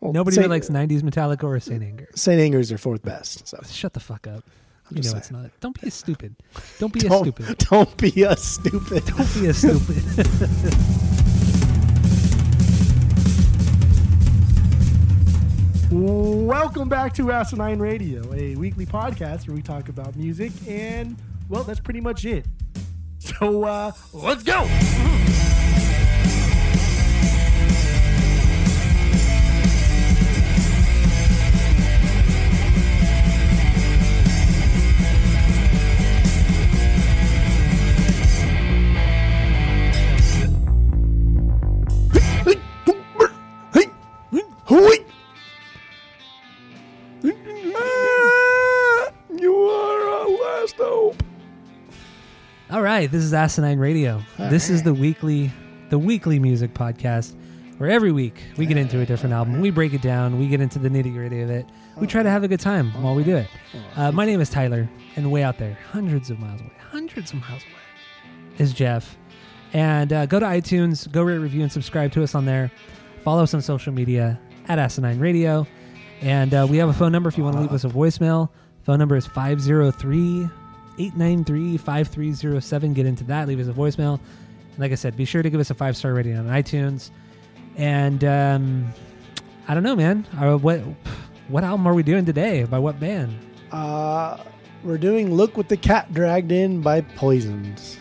Well, Nobody Saint, really likes '90s Metallica or Saint Anger. Saint Anger is their fourth best. So Shut the fuck up. You just know it's not. Don't be a stupid. Don't be a don't, stupid. don't be a stupid. Don't be a stupid. Welcome back to Asinine Radio, a weekly podcast where we talk about music, and well, that's pretty much it. So uh, let's go. Right, this is Asinine Radio. This is the weekly, the weekly music podcast, where every week we get into a different album, we break it down, we get into the nitty gritty of it. We try to have a good time while we do it. Uh, my name is Tyler, and way out there, hundreds of miles away, hundreds of miles away, is Jeff. And uh, go to iTunes, go rate, review, and subscribe to us on there. Follow us on social media at Asinine Radio. And uh, we have a phone number if you want to leave us a voicemail. Phone number is 503 893 5307. Get into that, leave us a voicemail. And like I said, be sure to give us a five star rating on iTunes. And um, I don't know, man. Uh, what what album are we doing today? By what band? Uh, we're doing "Look What the Cat Dragged In" by Poisons.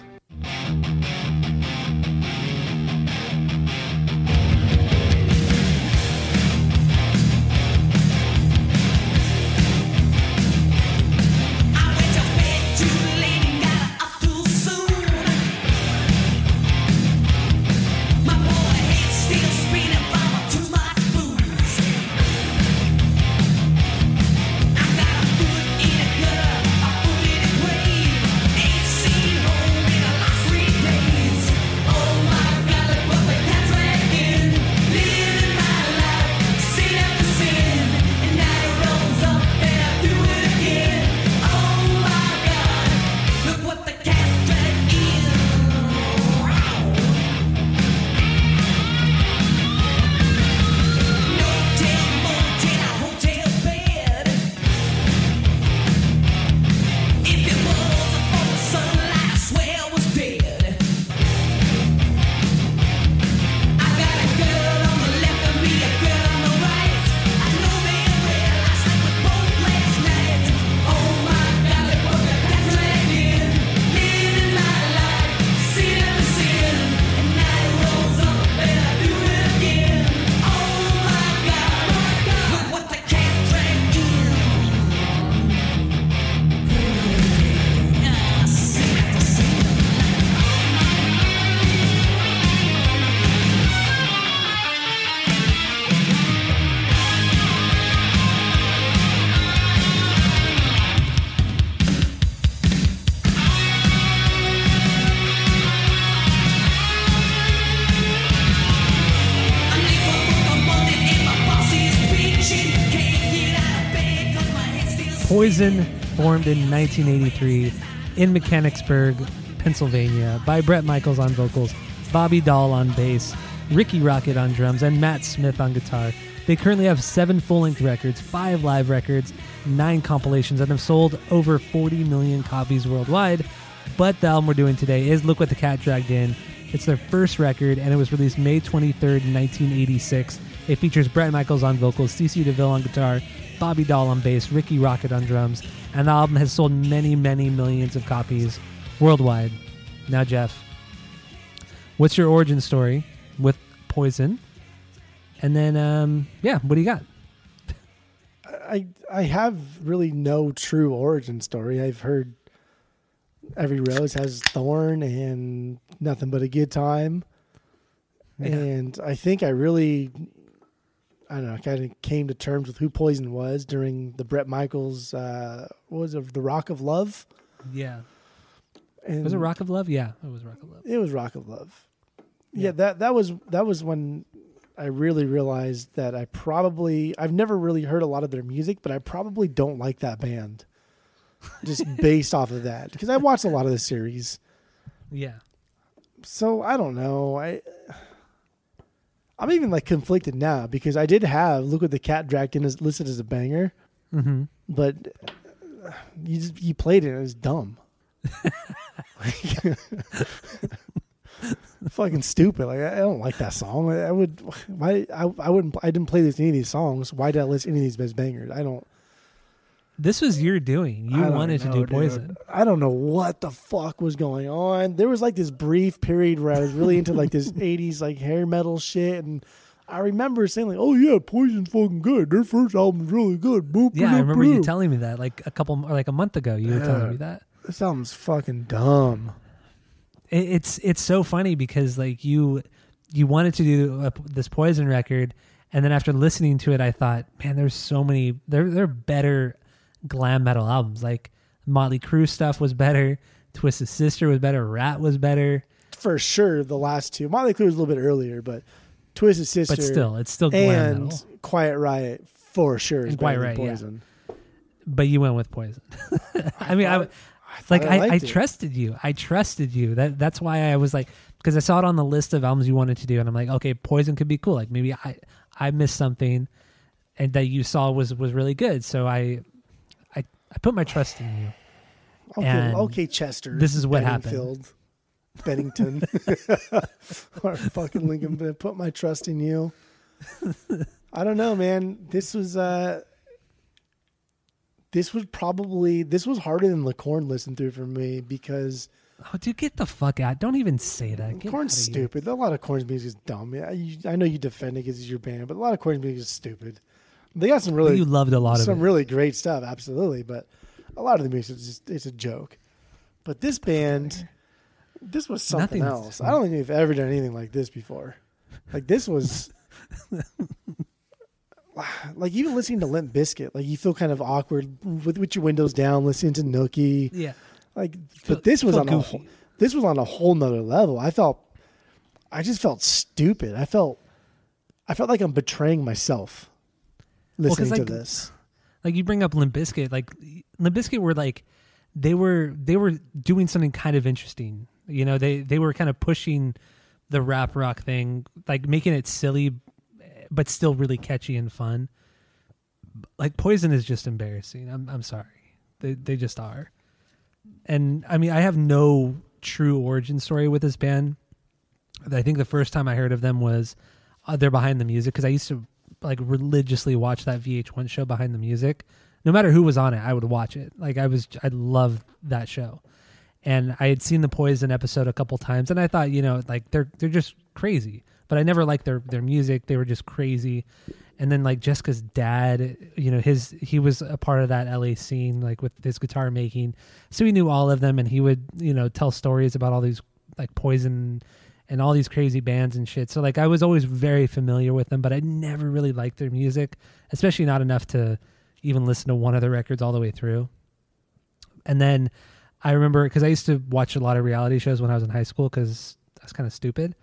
Formed in 1983 in Mechanicsburg, Pennsylvania, by Bret Michaels on vocals, Bobby Dall on bass, Rikki Rockett on drums, and Matt Smith on guitar. They currently have seven full length records, five live records, nine compilations, and have sold over 40 million copies worldwide. But the album we're doing today is Look What the Cat Dragged In. It's their first record, and it was released May 23rd, 1986. It features Bret Michaels on vocals, CC DeVille on guitar, Bobby Dall on bass, Rikki Rockett on drums, and the album has sold many, many millions of copies worldwide. Now, Jeff, what's your origin story with Poison? And then, um, yeah, what do you got? I I have really no true origin story. I've heard every rose has thorn and nothing but a good time. Yeah. And I think I really I don't know, I kind of came to terms with who Poison was during the Bret Michaels uh what was it, the Rock of Love? Yeah. And Was it Rock of Love? Yeah, it was Rock of Love. It was Rock of Love. Yeah. Yeah, that that was that was when I really realized that I probably I've never really heard a lot of their music, but I probably don't like that band. Just based off of that. Because I watched a lot of the series. Yeah. So I don't know. I I'm even like conflicted now because I did have "Look What the Cat Dragged In" as listed as a banger, hmm but uh, you just, you played it and it was dumb. Fucking stupid. Like I don't like that song. I I would why I I wouldn't I didn't play this any of these songs. Why did I list any of these best bangers? I don't This was your doing. You wanted to do dude. Poison. I don't know what the fuck was going on. There was like this brief period where I was really into like this '80s like hair metal shit, and I remember saying like, "Oh yeah, Poison's fucking good. Their first album's really good." Boop, Yeah, I remember you telling me that like a couple or like a month ago. You were telling me that. This album's fucking dumb. It, it's it's so funny because like you you wanted to do a, this Poison record, and then after listening to it, I thought, man, there's so many. There there are better glam metal albums. Like Motley Crue stuff was better. Twisted Sister was better. Ratt was better. For sure, the last two. Motley Crue was a little bit earlier, but Twisted Sister But still, it's still glam and metal. Quiet Riot for sure is Quiet Riot, than yeah. Poison. But you went with Poison. I mean, I, thought- like thought I, I trusted you. I trusted you. That that's why I was like because I saw it on the list of albums you wanted to do, and I'm like, okay, Poison could be cool. Like maybe I I missed something, and that you saw was was really good. So I I I put my trust in you. Okay, And okay, Chester. this is what happened. Bennington, or fucking Lincoln. But I put my trust in you. I don't know, man. This was uh this was probably this was harder than the Korn listened through for me because Oh, dude, get the fuck out! Don't even say that. Get Korn's stupid. A lot of Korn's music is dumb. You, I know you defend it because it's your band, but a lot of Korn's music is stupid. They got some really you loved a lot of some it. really great stuff, absolutely. But a lot of the music is just it's a joke. But this band, this was something Nothing's- else. I don't think they've ever done anything like this before. Like this was, like even listening to Limp Bizkit, like you feel kind of awkward with with your windows down, listening to Nookie. yeah, Like, Feel- but this was feel on a goofy. whole, this was on a whole nother level. I felt, I just felt stupid. I felt, I felt like I'm betraying myself listening to like, this. like you bring up Limp Bizkit, like Limp Bizkit were like they were they were doing something kind of interesting. You know, they they were kind of pushing the rap rock thing, like making it silly, but still really catchy and fun. Like Poison is just embarrassing. I'm I'm sorry, they they just are. And I mean, I have no true origin story with this band. I think the first time I heard of them was uh, they're behind the music because I used to like religiously watch that VH1 show behind the music. No matter who was on it, I would watch it. Like I was, I loved that show, and I had seen the Poison episode a couple times, and I thought, you know, like they're they're just crazy. But I never liked their their music. They were just crazy. And then like Jessica's dad, you know, his he was a part of that LA scene, like with his guitar making. So he knew all of them, and he would, you know, tell stories about all these like Poison and all these crazy bands and shit. So like I was always very familiar with them, but I never really liked their music, especially not enough to even listen to one of their records all the way through. And then I remember because I used to watch a lot of reality shows when I was in high school because I was kind of stupid.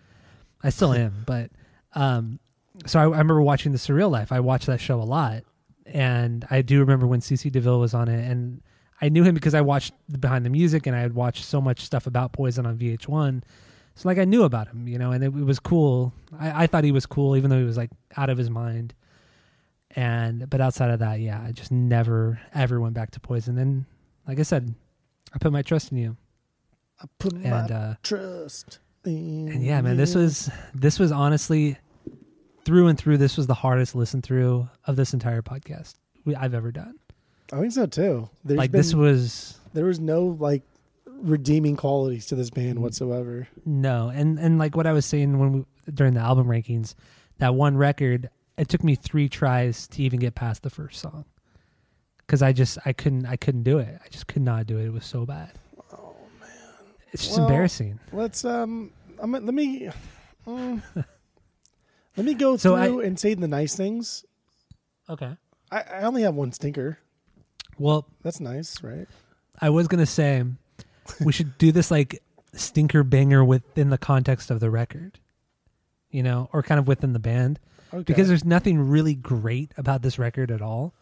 I still am, but um, so I, I remember watching The Surreal Life. I watched that show a lot, and I do remember when CC DeVille was on it, and I knew him because I watched Behind the Music, and I had watched so much stuff about Poison on VH1. So like I knew about him, you know, and it, it was cool. I, I thought he was cool, even though he was like out of his mind. And but outside of that, yeah, I just never ever went back to Poison. And like I said, I put my trust in you. I put my And uh, trust in and yeah, man, this was this was honestly through and through. This was the hardest listen through of this entire podcast we, I've ever done. I think so too. There's like been, this was there was no like redeeming qualities to this band whatsoever. No, and and like what I was saying when we during the album rankings, that one record, it took me three tries to even get past the first song, because I just I couldn't I couldn't do it. I just could not do it. It was so bad. Oh man, it's just Well, embarrassing. Let's um, I'm, let me um, let me go So I- through and say the nice things. Okay. I, I only have one stinker. Well, That's nice, right? I was gonna say we should do this like stinker banger within the context of the record, you know, or kind of within the band. Okay. because there's nothing really great about this record at all.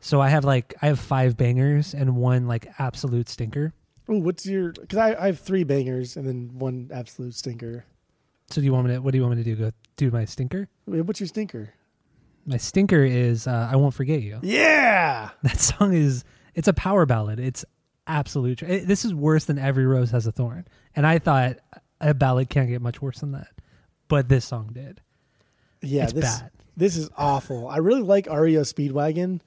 So I have like I have five bangers and one like absolute stinker. Oh, what's your? Because I, I have three bangers and then one absolute stinker. So do you want me to? What do you want me to do? Go do my stinker. What's your stinker? My stinker is uh, "I Won't Forget You." Yeah. That song is it's a power ballad. It's absolute. It, eh, this is worse than "Every Rose Has a Thorn," and I thought a ballad can't get much worse than that, but this song did. Yeah, It's this bad. this is awful. I really like REO Speedwagon,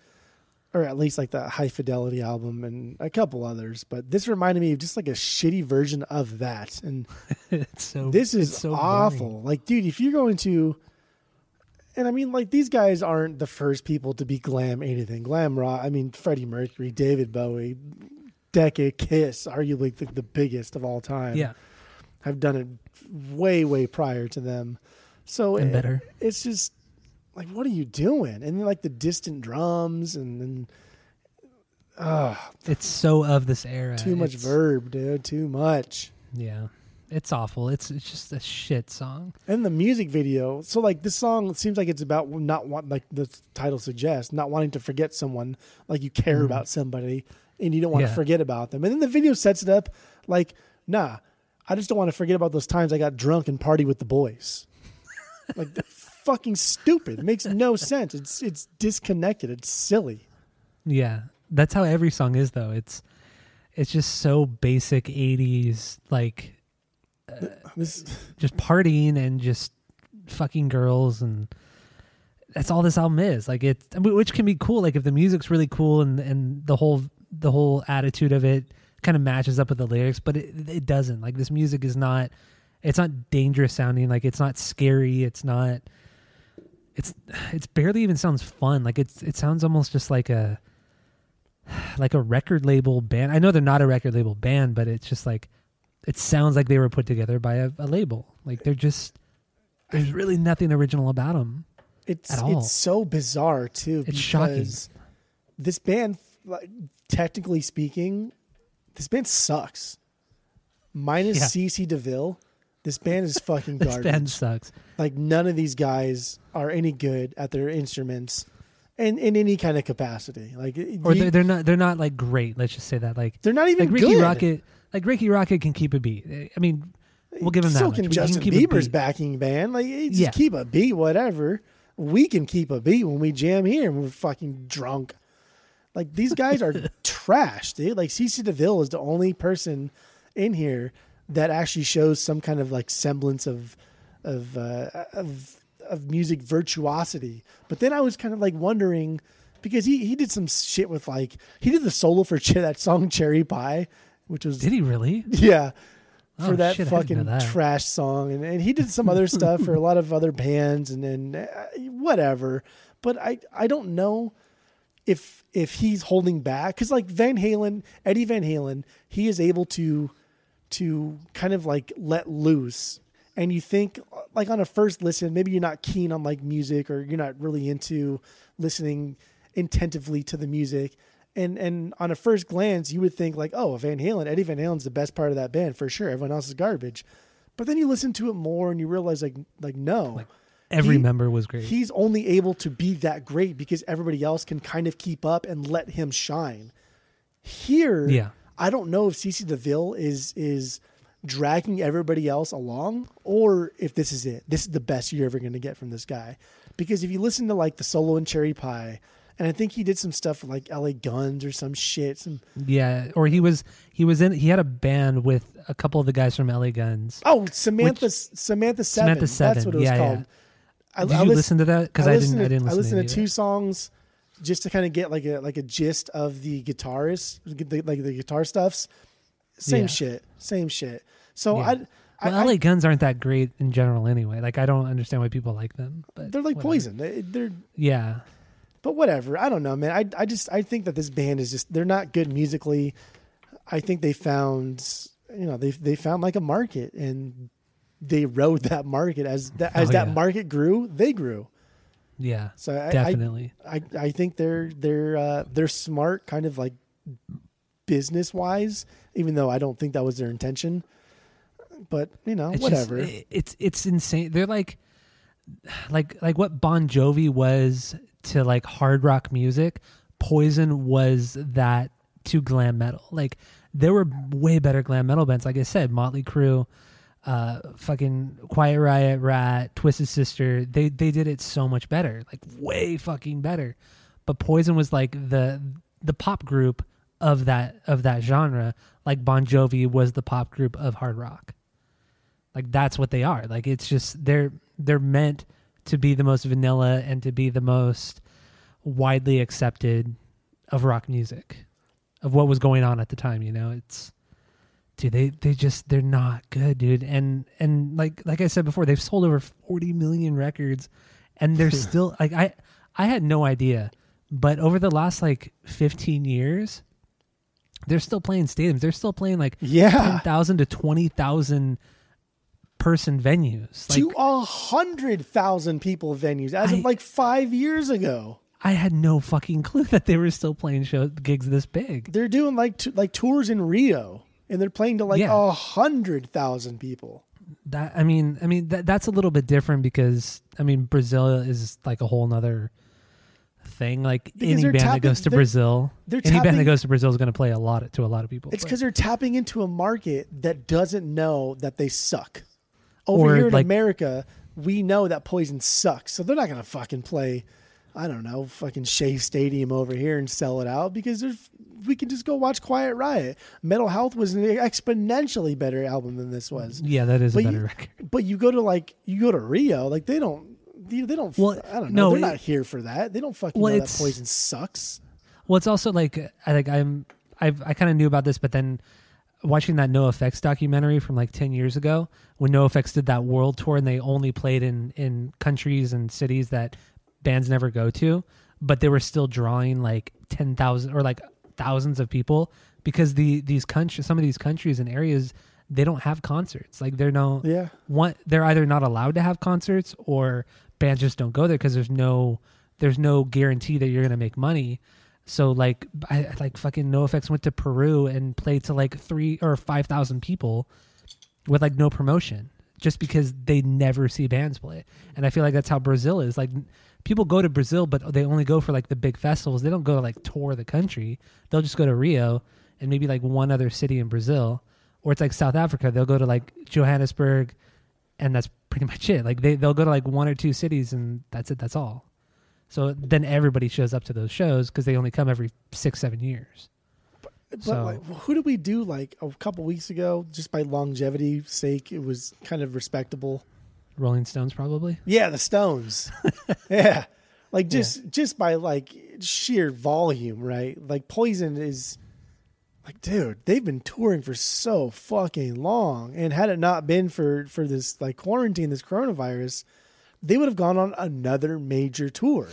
or at least like the High Fidelity album and a couple others. But this reminded me of just like a shitty version of that. And it's so this is so boring. awful. Like, dude, if you're going to, and I mean, like these guys aren't the first people to be glam anything. Glam rock. I mean, Freddie Mercury, David Bowie, Decade Kiss, arguably the, the biggest of all time. Yeah, have done it way, way prior to them. So and it- better. it's just like what are you doing and like the distant drums and then uh It's so of this era. too much It's- verb dude too much Yeah, it's awful. It's it's just a shit song. and the music video so like this song seems like it's about not want like the title suggests not wanting to forget someone like you care about somebody and you don't want Yeah. to forget about them. And then the video sets it up like nah i just don't want to forget about those times i got drunk and party with the boys. Like fucking stupid. It makes no sense. It's it's disconnected. It's silly. Yeah, that's how every song is though. It's it's just so basic '80s, like uh, this just partying and just fucking girls and that's all this album is. Like it which can be cool. Like if the music's really cool and and the whole the whole attitude of it kind of matches up with the lyrics but it, it doesn't like this music is not it's not dangerous sounding like it's not scary it's not it's it's barely even sounds fun like it's it sounds almost just like a like a record label band i know they're not a record label band but it's just like it sounds like they were put together by a, a label. Like they're just there's really nothing original about them. it's it's so bizarre too It's because shocking. this band like, technically speaking this band sucks minus Yeah. cc deville this band is fucking This garbage This band sucks. like none of these guys are any good at their instruments and in any kind of capacity like Or you- they're, not they're not like great. Let's just say that. Like they're not even like Ricky good. Rocket like Rikki Rockett can keep a beat. I mean, we'll give him that. so much. can We Justin keep a Bieber's beat. backing band. Like, just Yeah. keep a beat, whatever. We can keep a beat when we jam here and we're fucking drunk. Like these guys are trash, dude. Like CC DeVille is the only person in here that actually shows some kind of like semblance of of uh, of of music virtuosity. But then I was kind of like wondering because he he did some shit with like he did the solo for Ch- that song Cherry Pie, which was Did he really? yeah. For Oh, that shit, fucking that. trash song, and, and he did some other stuff for a lot of other bands, and then uh, whatever. But I I don't know if if he's holding back because like Van Halen, Eddie Van Halen, he is able to to kind of like let loose, and you think like on a first listen, maybe you're not keen on like music or you're not really into listening intentively to the music. And and on a first glance, you would think like, oh, Van Halen, Eddie Van Halen's the best part of that band for sure. Everyone else is garbage. But then you listen to it more and you realize like like no, Like, Every He- member was great. he's only able to be that great because everybody else can kind of keep up and let him shine. Here, Yeah. I don't know if CC DeVille is is dragging everybody else along or if this is it. This is the best you're ever going to get from this guy. Because if you listen to like the solo in Cherry Pie, and I think he did some stuff like LA Guns or some shit. Some yeah, or he was he was in he had a band with a couple of the guys from LA Guns. oh Samantha Samantha Seven. Samantha That's what it was yeah, called. yeah. I, Did I you lis- listen to that? Because I, didn't. listened I didn't I listen listened to, to two songs just to kind of get like a like a gist of the guitarist, the, like the guitar stuffs. Same Yeah. shit, same shit. So Yeah. I, I, Well, LA I Guns aren't that great in general anyway. Like I don't understand why people like them. But they're like whatever. poison. They, they're Yeah, but whatever. I don't know, man. I I just I think that this band is just they're not good musically. I think they found you know they they found like a market and they rode that market as that as Oh, that yeah. market grew, they grew. yeah, So I, I, definitely. I I think they're they're uh, they're smart, kind of like business wise. Even though I don't think that was their intention, but you know, It's whatever. Just, it's it's insane. They're like like like what Bon Jovi was to like hard rock music. Poison was that to glam metal. Like there were way better glam metal bands. Like I said, Motley Crue, uh, fucking Quiet Riot, Ratt, Twisted Sister. They they did it so much better, like way fucking better. But Poison was like the the pop group of that of that genre, like Bon Jovi was the pop group of hard rock. Like that's what they are. Like it's just they're they're meant to be the most vanilla and to be the most widely accepted of rock music of what was going on at the time you know it's dude they they just they're not good dude and and like like i said before they've sold over 40 million records and they're still like i i had no idea but over the last like 15 years they're still playing stadiums they're still playing like Yeah. 10,000 to 20,000 person venues like to a hundred thousand people venues as I- of like five years ago. I had no fucking clue that they were still playing show gigs this big. They're doing like t- like tours in Rio, and they're playing to like Yeah. a hundred thousand people. That I mean, I mean that that's a little bit different because I mean Brazil is like a whole nother thing. Like Because any band that goes to they're- Brazil, they're any band that goes to Brazil is going to play a lot to a lot of people. It's because they're tapping into a market that doesn't know that they suck. Over here in like- America, we know that Poison sucks, so they're not gonna fucking play. I don't know, fucking Shea Stadium over here and sell it out because there's we can just go watch Quiet Riot. Metal Health was an exponentially better album than this was. yeah, that is a But better you, record. but you go to like you go to Rio, like they don't they they don't Well, I don't know. no, they're it- not here for that. They don't fucking Well, know that Poison sucks. Well, it's also like I like I'm I've I kind of knew about this, but then watching that NOFX documentary from like ten years ago, when NOFX did that world tour and they only played in in countries and cities that bands never go to, but they were still drawing like ten thousand or like thousands of people because the these countries, some of these countries and areas, they don't have concerts. Like they're no Yeah. one they're either not allowed to have concerts or bands just don't go there because there's no there's no guarantee that you're gonna make money so like i like fucking NOFX went to peru and played to like three or five thousand people with like no promotion just because they never see bands play and i feel like that's how brazil is like people go to brazil but they only go for like the big festivals they don't go to like tour the country they'll just go to rio and maybe like one other city in brazil or it's like south africa they'll go to like johannesburg and that's pretty much it. Like they they'll go to like one or two cities and that's it. That's all. So then everybody shows up to those shows because they only come every six seven years. But So- like, who did we do like a couple weeks ago? Just by longevity sake, it was kind of respectable. Rolling Stones probably. Yeah, the Stones. yeah, like just just by like sheer volume, right? Like Poison is like, dude, they've been touring for so fucking long, and had it not been for for this like quarantine, this coronavirus, they would have gone on another major tour.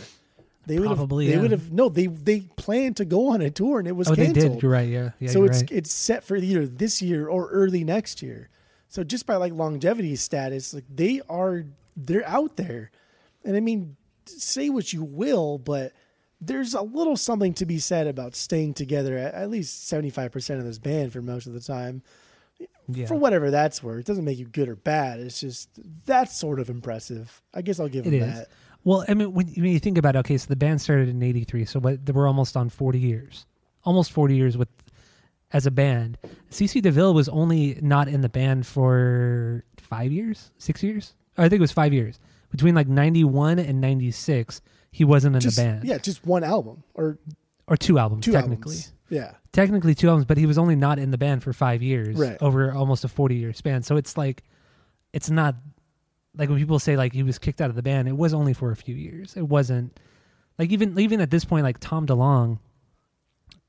They would Probably, have. They yeah. would have. No, they they planned to go on a tour, and it was oh, canceled. they did. You're right. Yeah. Yeah. so it's right. it's set for either this year or early next year. So just by like longevity status, like they are they're out there. And I mean, say what you will, but there's a little something to be said about staying together at, at least 75% of this band for most of the time. yeah. For whatever that's worth. It doesn't make you good or bad. It's just that's sort of impressive. I guess I'll give It is. that. Well, I mean, when, when you think about it, okay, so the band started in '83, so what, we're almost on 40 years, almost 40 years with as a band. CC DeVille was only not in the band for five years, six years. I think it was five years between like '91 and '96. He wasn't in Just, the band, Yeah, just one album or or two albums two technically. albums. Yeah. Technically two albums, but he was only not in the band for five years Right. over almost a 40 year span. So it's like, it's not like when people say like he was kicked out of the band, it was only for a few years. It wasn't like even even at this point, like Tom DeLonge,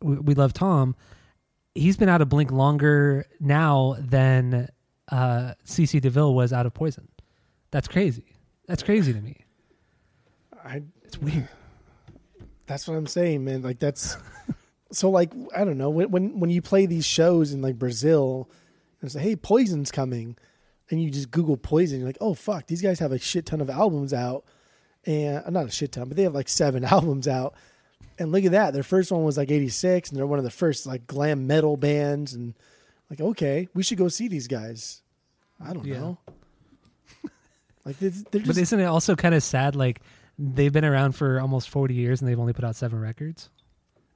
we, we love Tom. He's been out of Blink longer now than uh, CC DeVille was out of Poison. That's crazy. That's crazy to me. I It's weird. That's what I'm saying, man. Like that's so like I don't know when when when you play these shows in like Brazil and say, "Hey, Poison's coming," and you just Google Poison, you're like, "Oh fuck, these guys have a shit ton of albums out." And not a shit ton, but they have like seven albums out. And look at that. Their first one was like 86 and they're one of the first like glam metal bands and like okay, we should go see these guys. I don't Yeah. know. like they're, they're But isn't it also kind of sad? Like they've been around for almost forty years and they've only put out seven records,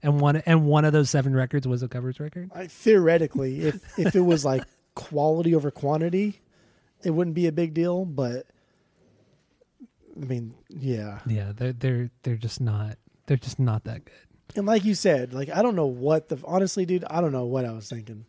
and one and one of those seven records was a covers record. I, theoretically, if if it was like quality over quantity, it wouldn't be a big deal. But I mean, yeah. Yeah, they're they're they're just not they're just not that good. And like you said, like I don't know what the honestly, dude, I don't know what I was thinking.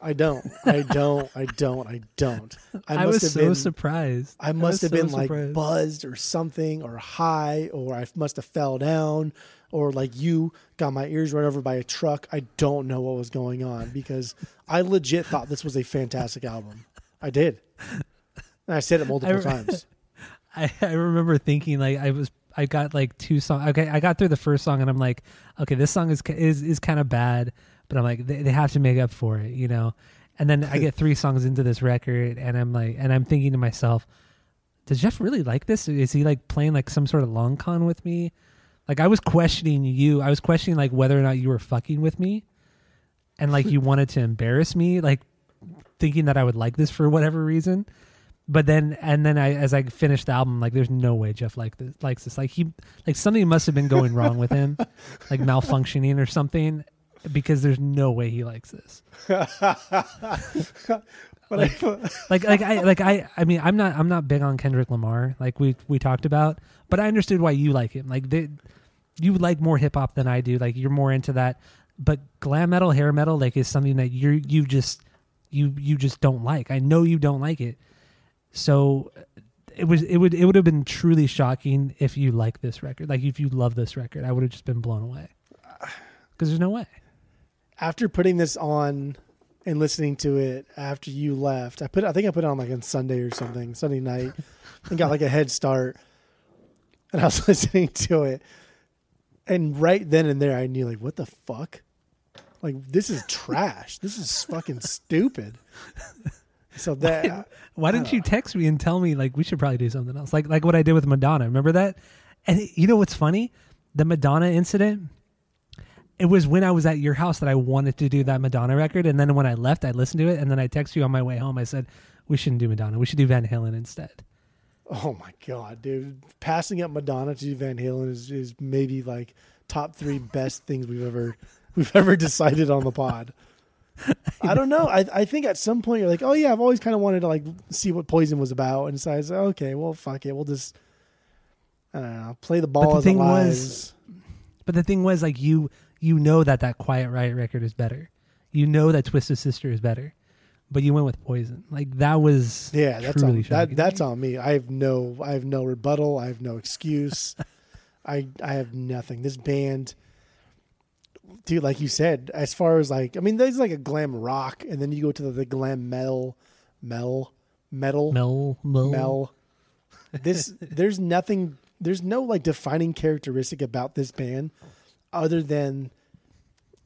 I don't. I don't. I don't. I don't. I, I, must was have so been surprised. I must was have so been like buzzed or something or high or I must have fell down or like you got my ears run over by a truck. I don't know what was going on because I legit thought this was a fantastic album. I did. And I said it multiple I re- times. I, I remember thinking like I was I got like two songs. Okay, I got through the first song and I'm like, okay, this song is is is kind of bad, but I'm like they, they have to make up for it, you know. And then I get three songs into this record and I'm like, and I'm thinking to myself, does Jeff really like this? Is he like playing like some sort of long con with me? Like I was questioning you. I was questioning like whether or not you were fucking with me, and like you wanted to embarrass me, like thinking that I would like this for whatever reason. But then, and then I, as I finished the album, like, there's no way Jeff like this, likes this. Like he, like something must have been going wrong with him, like malfunctioning or something, because there's no way he likes this. Like- Like, like I, like I, I mean, I'm not, I'm not big on Kendrick Lamar, like we we talked about, but I understood why you like him. Like, they, you like more hip hop than I do. Like, you're more into that. But glam metal, hair metal, like, is something that you're, you just, you, you just don't like. I know you don't like it. So it was it would it would have been truly shocking if you like this record like if you love this record i would have just been blown away because there's no way after putting this on and listening to it after you left, I put I think I put it on like on Sunday or something, Sunday night, and got like a head start. And I was listening to it, and right then and there, I knew like, what the fuck, like this is trash. This is fucking stupid. So that why didn't you text me and tell me like we should probably do something else? Like like what i did with madonna. Remember that? And it- you know what's funny? The madonna incident? It was when i was at your house that i wanted to do that madonna record and then when i left i listened to it and then i texted you on my way home. I said we shouldn't do madonna. We should do van halen instead. Oh my god, dude, passing up Madonna to Van Halen is is maybe like top three best things we've ever we've ever decided on the pod. I don't know. I I think at some point you're like, oh yeah, I've always kind of wanted to like see what Poison was about, and so I said, okay, well, fuck it, we'll just I don't know, play the ball the as thing was- But the thing was, like you, you know that that Quiet Riot record is better. You know that Twisted Sister is better, but you went with Poison. Like that was Yeah, that's truly on, that that's on me. I have no I have no rebuttal. I have no excuse. I I have nothing. This band, dude, like you said, as far as like I mean, there's like a glam rock, and then you go to the, the glam metal, metal, metal, Mel, Mel, Mel. This there's nothing. There's no like defining characteristic about this band, other than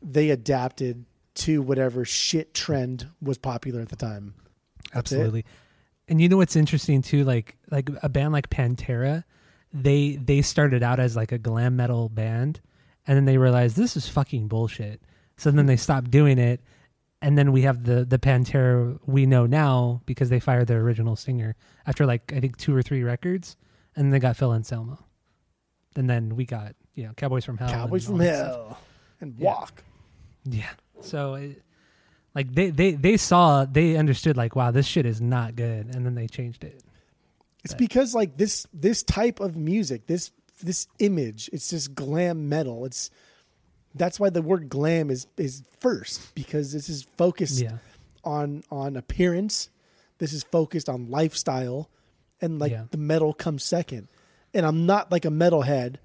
they adapted to whatever shit trend was popular at the time. That's it. absolutely. And you know what's interesting too? Like like a band like Pantera, they they started out as like a glam metal band, and then they realized this is fucking bullshit. So then they stopped doing it, and then we have the the Pantera we know now because they fired their original singer after like I think two or three records, and they got Phil Anselmo, and then we got you know Cowboys from Hell, Cowboys from. Hell and Walk. Yeah. So, it, like they they they saw they understood like wow this shit is not good, and then they changed it. It's because like this this type of music, this this image, it's just glam metal. It's that's why the word glam is is first because this is focused Yeah. on on appearance. This is focused on lifestyle, and like Yeah. the metal comes second. And I'm not like a metalhead.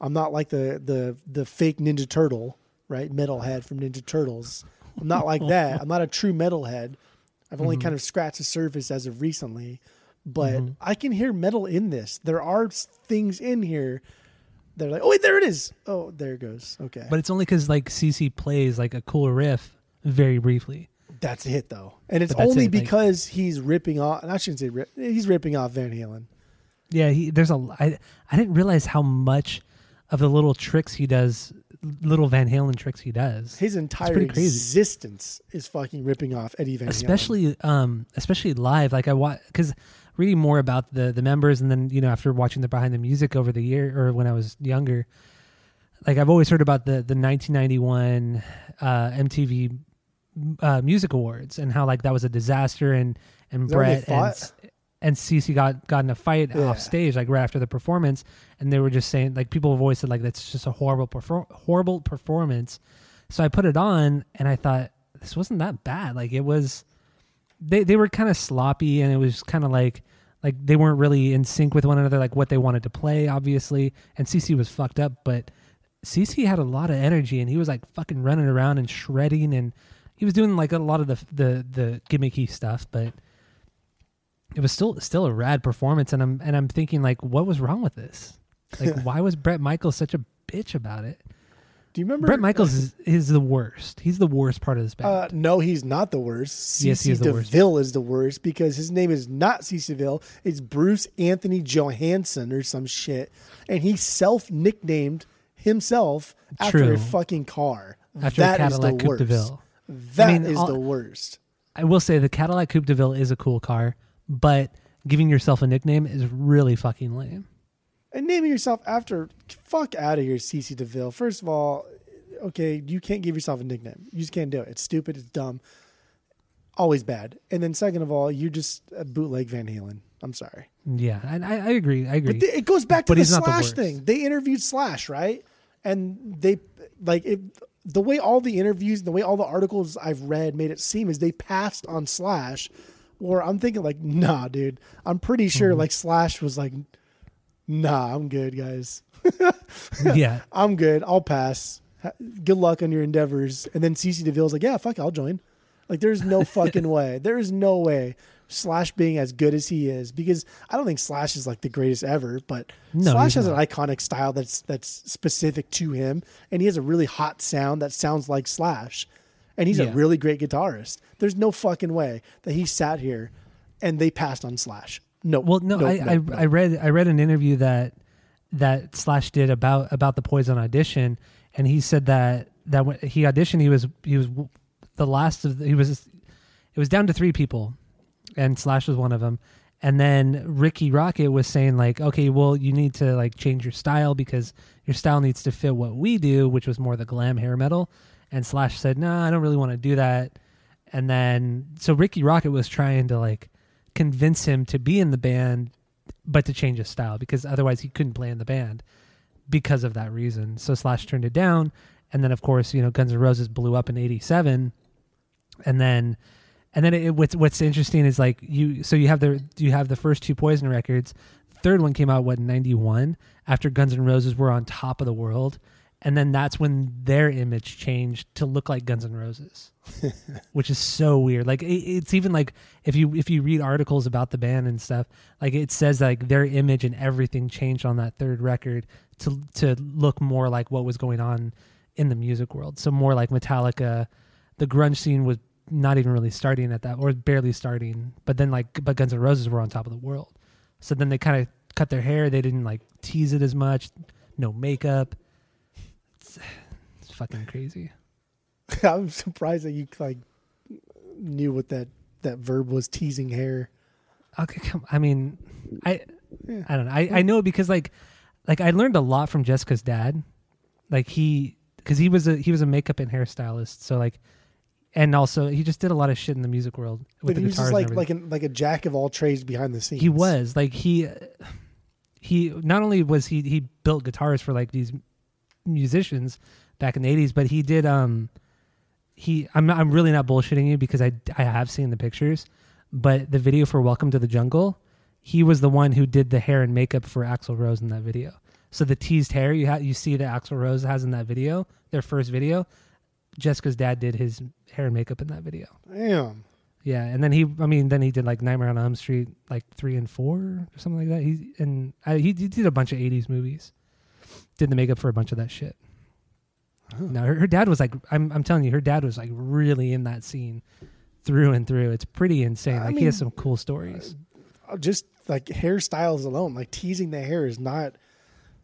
I'm not like the the the fake Ninja Turtle, right? Metalhead from Ninja Turtles. I'm not like that. I'm not a true metalhead. I've only mm-hmm. kind of scratched the surface as of recently, but I can hear metal in this. There are things in here that are like, oh wait, there it is. Oh, there it goes. Okay, But it's only because like CC plays like a cool riff very briefly. that's it though, and it's only it, like- because he's ripping off. And I shouldn't say rip, he's ripping off Van Halen. Yeah, he, there's a. I I didn't realize how much of the little tricks he does, little Van Halen tricks he does. His entire pretty crazy. existence is fucking ripping off Eddie Van Halen. especially um especially live like i watch because reading more about the the members and then you know after watching the behind the music over the year or when i was younger like i've always heard about the the 1991 uh mtv uh music awards and how like that was a disaster and and Is that when they Bret and? And CC got got in a fight Yeah. off stage like right after the performance, and they were just saying like people have always said like that's just a horrible perform horrible performance. So I put it on and I thought this wasn't that bad. Like it was, they they were kind of sloppy and it was kind of like like they weren't really in sync with one another like what they wanted to play obviously. And CC was fucked up, but CC had a lot of energy and he was like fucking running around and shredding and he was doing like a lot of the the the gimmicky stuff, but it was still still a rad performance and I'm and I'm thinking like what was wrong with this? Like why was Bret Michaels such a bitch about it? Do you remember Bret Michaels is, is the worst. He's the worst part of this band. Uh, no, he's not the worst. Yes, he is the worst. DeVille is the worst because his name is not CC DeVille. It's Bruce Anthony Johannesson or some shit, and he self nicknamed himself after True. a fucking car. After a Cadillac the Coupe worst. de Ville. That I is mean, all- the worst. I will say the Cadillac Coupe de Ville is a cool car, but giving yourself a nickname is really fucking lame. And naming yourself after fuck out of here, CC DeVille. First of all, okay, you can't give yourself a nickname. You just can't do it. It's stupid. It's dumb. Always bad. And then second of all, you're just a bootleg Van Halen. I'm sorry. Yeah, I, I I agree. I agree. But th- it goes back to But the not the Slash thing. They interviewed Slash, right? And they like it. The way all the interviews, the way all the articles I've read made it seem is they passed on Slash. Or I'm thinking like, nah, dude. I'm pretty sure Mm-hmm. like Slash was like, nah, I'm good, guys. yeah, I'm good. I'll pass. Good luck on your endeavors. And then CC DeVille's like, yeah, fuck, I'll join. Like, there's no fucking way. There is no way Slash being as good as he is because I don't think Slash is like the greatest ever, but No, Slash has an iconic style that's that's specific to him, and he has a really hot sound that sounds like Slash, and he's Yeah. a really great guitarist. There's no fucking way that he sat here and they passed on Slash. No, Well, no, I, I, I read I read an interview that that Slash did about about the Poison audition, and he said that that when he auditioned, he was he was the last of the, he was it was down to three people, and Slash was one of them. And then Rikki Rockett was saying like, okay, well, you need to like change your style because your style needs to fit what we do, which was more the glam hair metal. And Slash said, no, I don't really want to do that. And then so Rikki Rockett was trying to like convince him to be in the band, but to change his style because otherwise he couldn't play in the band because of that reason. So Slash turned it down, and then of course you know Guns N' Roses blew up in '87, and then and then it, what's what's interesting is like you so you have the you have the first two Poison records. Third one came out what '91 after Guns N' Roses were on top of the world. And then that's when their image changed to look like Guns N' Roses which is so weird. Like it, it's even like if you if you read articles about the band and stuff, like it says like their image and everything changed on that third record to to look more like what was going on in the music world. So more like Metallica, the grunge scene was not even really starting at that or barely starting. But then like but Guns N' Roses were on top of the world. So then they kind of cut their hair. They didn't like tease it as much. No makeup. Fucking crazy. I'm surprised that you like knew what that that verb was teasing hair. Okay, come. I mean, I, I don't know. I, I know because like, like I learned a lot from Jessica's dad. Like he, because he was a he was a makeup and hairstylist. So like, and also he just did a lot of shit in the music world with But the he was guitars. just like like an, like a jack of all trades behind the scenes. he was like he, he not only was he he built guitars for like these musicians back in the eighties, but he did um he I'm not, I'm really not bullshitting you because I I have seen the pictures, but the video for Welcome to the Jungle, he was the one who did the hair and makeup for Axl Rose in that video. So the teased hair you ha- you see that Axl Rose has in that video, their first video, Jessica's dad did his hair and makeup in that video. Damn. Yeah, and then he, I mean, then he did like Nightmare on Elm Street, like three and four or something like that. He and I, he, he did a bunch of '80s movies. Did the makeup for a bunch of that shit. No, her, her dad was like, I'm, I'm telling you, her dad was like really in that scene, through and through. It's pretty insane. I Like he has some cool stories. Uh, Just like hairstyles alone, like teasing the hair is not.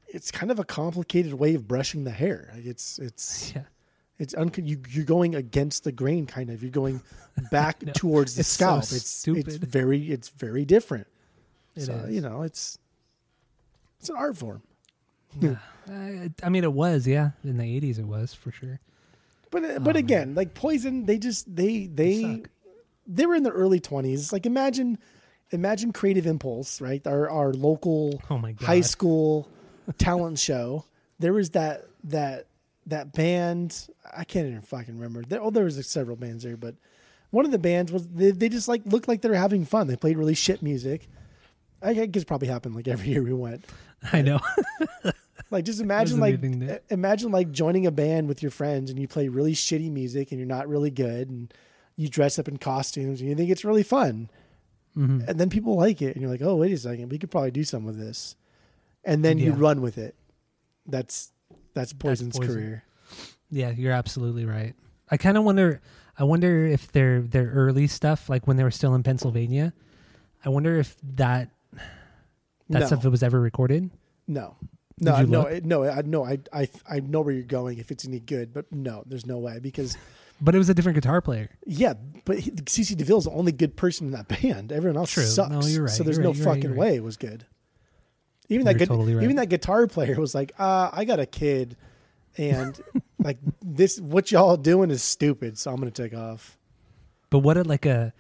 It's kind of a complicated way of brushing the hair. Like it's it's Yeah, it's un- you, you're going against the grain, kind of. You're going back No, towards the it's scalp. it's it's stupid. It's very it's very different. It so is. you know, it's it's an art form. Uh, I, I mean, it was yeah in the '80s. It was for sure. But uh, but Oh, again, like poison, they just they they suck. they were in their early twenties. Like imagine, imagine Creative Impulse, right? Our our local Oh my God. high school talent show. There was that that that band. I can't even fucking remember. There, oh, there was several bands there, but one of the bands was they, they just like looked like they were having fun. They played really shit music. I guess it probably happened like every year we went. I know. Like just imagine like imagine like joining a band with your friends and you play really shitty music and you're not really good and you dress up in costumes and you think it's really fun. Mm-hmm. And then people like it and you're like, "Oh, wait a second, we could probably do some with this." And then you run with it. That's that's Poison's Poison. career. Yeah, you're absolutely right. I kind of wonder. I wonder if their their early stuff, like when they were still in Pennsylvania, I wonder if that that No. stuff was ever recorded. No. No, no, it- no, I no, I, I I know where you're going if it's any good, but no, there's no way because But it was a different guitar player. Yeah, but he, CC DeVille's the only good person in that band. Everyone else True. sucks. No, you're right. So there's You're no right. Right. fucking right. way it was good. Even that You're good, totally right. even that guitar player was like, uh, I got a kid, and like this, what y'all doing is stupid. So I'm gonna take off. But what a like a.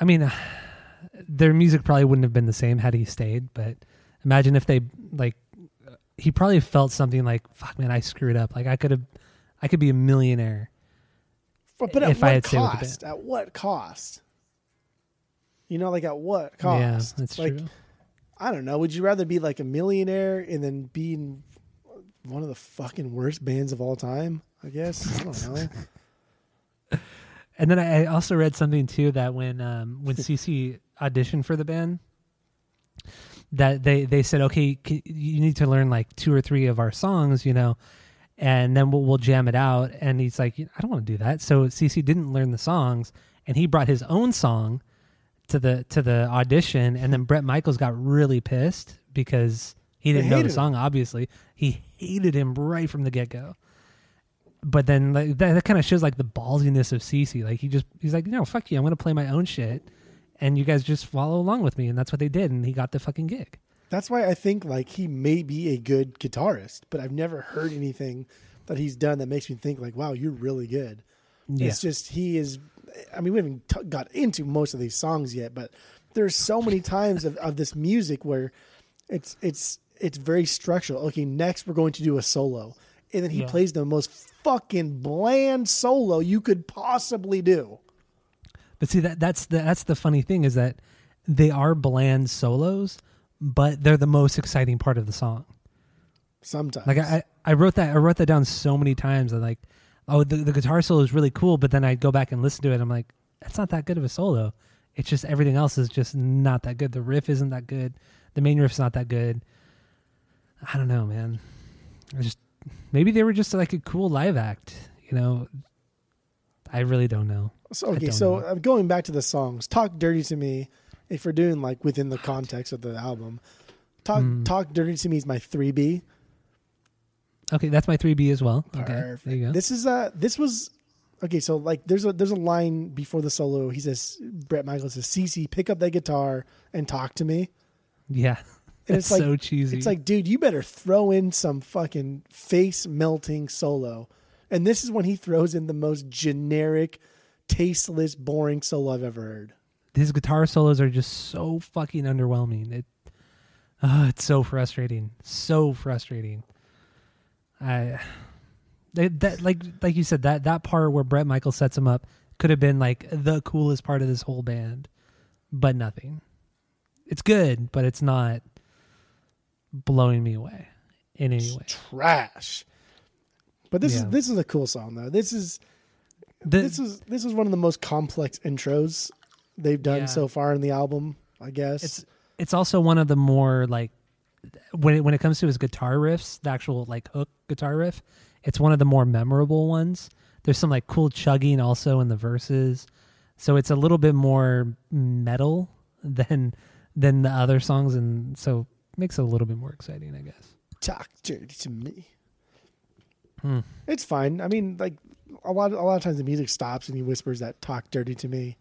I mean, their music probably wouldn't have been the same had he stayed. But imagine if they like, he probably felt something like, "Fuck, man, I screwed up. Like I could have, I could be a millionaire." But, but at If I what had with the cost? At what cost? You know, like at what cost? Yeah, that's like, true. I don't know. Would you rather be like a millionaire and then be in one of the fucking worst bands of all time? I guess. I don't know. And then I I also read something too that when um, when CC auditioned for the band, that they they said, okay, c- you need to learn like two or three of our songs, you know, and then we'll, we'll jam it out. And he's like, I don't want to do that. So CC didn't learn the songs, and he brought his own song to the to the audition. And then Bret Michaels got really pissed because he didn't know the him. song. Obviously, he hated him right from the get go but then like, that, that kind of shows like the ballsiness of CC. Like he just he's like, no, fuck you, I'm gonna play my own shit, and you guys just follow along with me, and that's what they did, and he got the fucking gig. That's why I think like he may be a good guitarist, but I've never heard anything that he's done that makes me think like, wow, you're really good. Yeah, It's just he is. I mean, we haven't t- got into most of these songs yet, but there's so many times of, of this music where it's it's it's very structural. Okay, next we're going to do a solo, and then he Yeah. plays the most fucking bland solo you could possibly do. But see that that's the that's the funny thing is that they are bland solos, but they're the most exciting part of the song. Sometimes, Like I, I wrote that I wrote that down so many times. that like, oh, the, the guitar solo is really cool, but then I go back and listen to it. I'm like, that's not that good of a solo. It's just everything else is just not that good. The riff isn't that good. The main riff's not that good. I don't know, man. I just maybe they were just like a cool live act. You know, I really don't know. So, okay, don't so know. uh, going back to the songs, "Talk Dirty to Me." If we're doing like within the context of the album, "Talk Mm. Talk Dirty to Me" is my three B. Okay, that's my three B as well. Okay, Perfect. there you go. This is uh this was okay. So like, there's a there's a line before the solo. He says, Bret Michaels says, "CC, pick up that guitar and talk to me." yeah, And it's it's like so cheesy. it's like, dude, you better throw in some fucking face melting solo. And this is when he throws in the most generic, tasteless, boring solo I've ever heard. his guitar solos are just so fucking underwhelming. It, uh, it's so frustrating, so frustrating. I, that, that like like you said that that part where Bret Michael sets him up could have been like the coolest part of this whole band, but nothing. It's good, but it's not blowing me away in any way. Trash. But this Yeah. is this is a cool song though. This is The- this is this is one of the most complex intros they've done Yeah. so far in the album. I guess it's it's also one of the more like when it, when it comes to his guitar riffs, the actual like hook guitar riff, it's one of the more memorable ones. There's some like cool chugging also in the verses, so it's a little bit more metal than than the other songs, and so makes it a little bit more exciting, I guess. talk dirty to me. Hmm. It's fine. I mean, like a lot a lot of times the music stops and he whispers that talk dirty to me.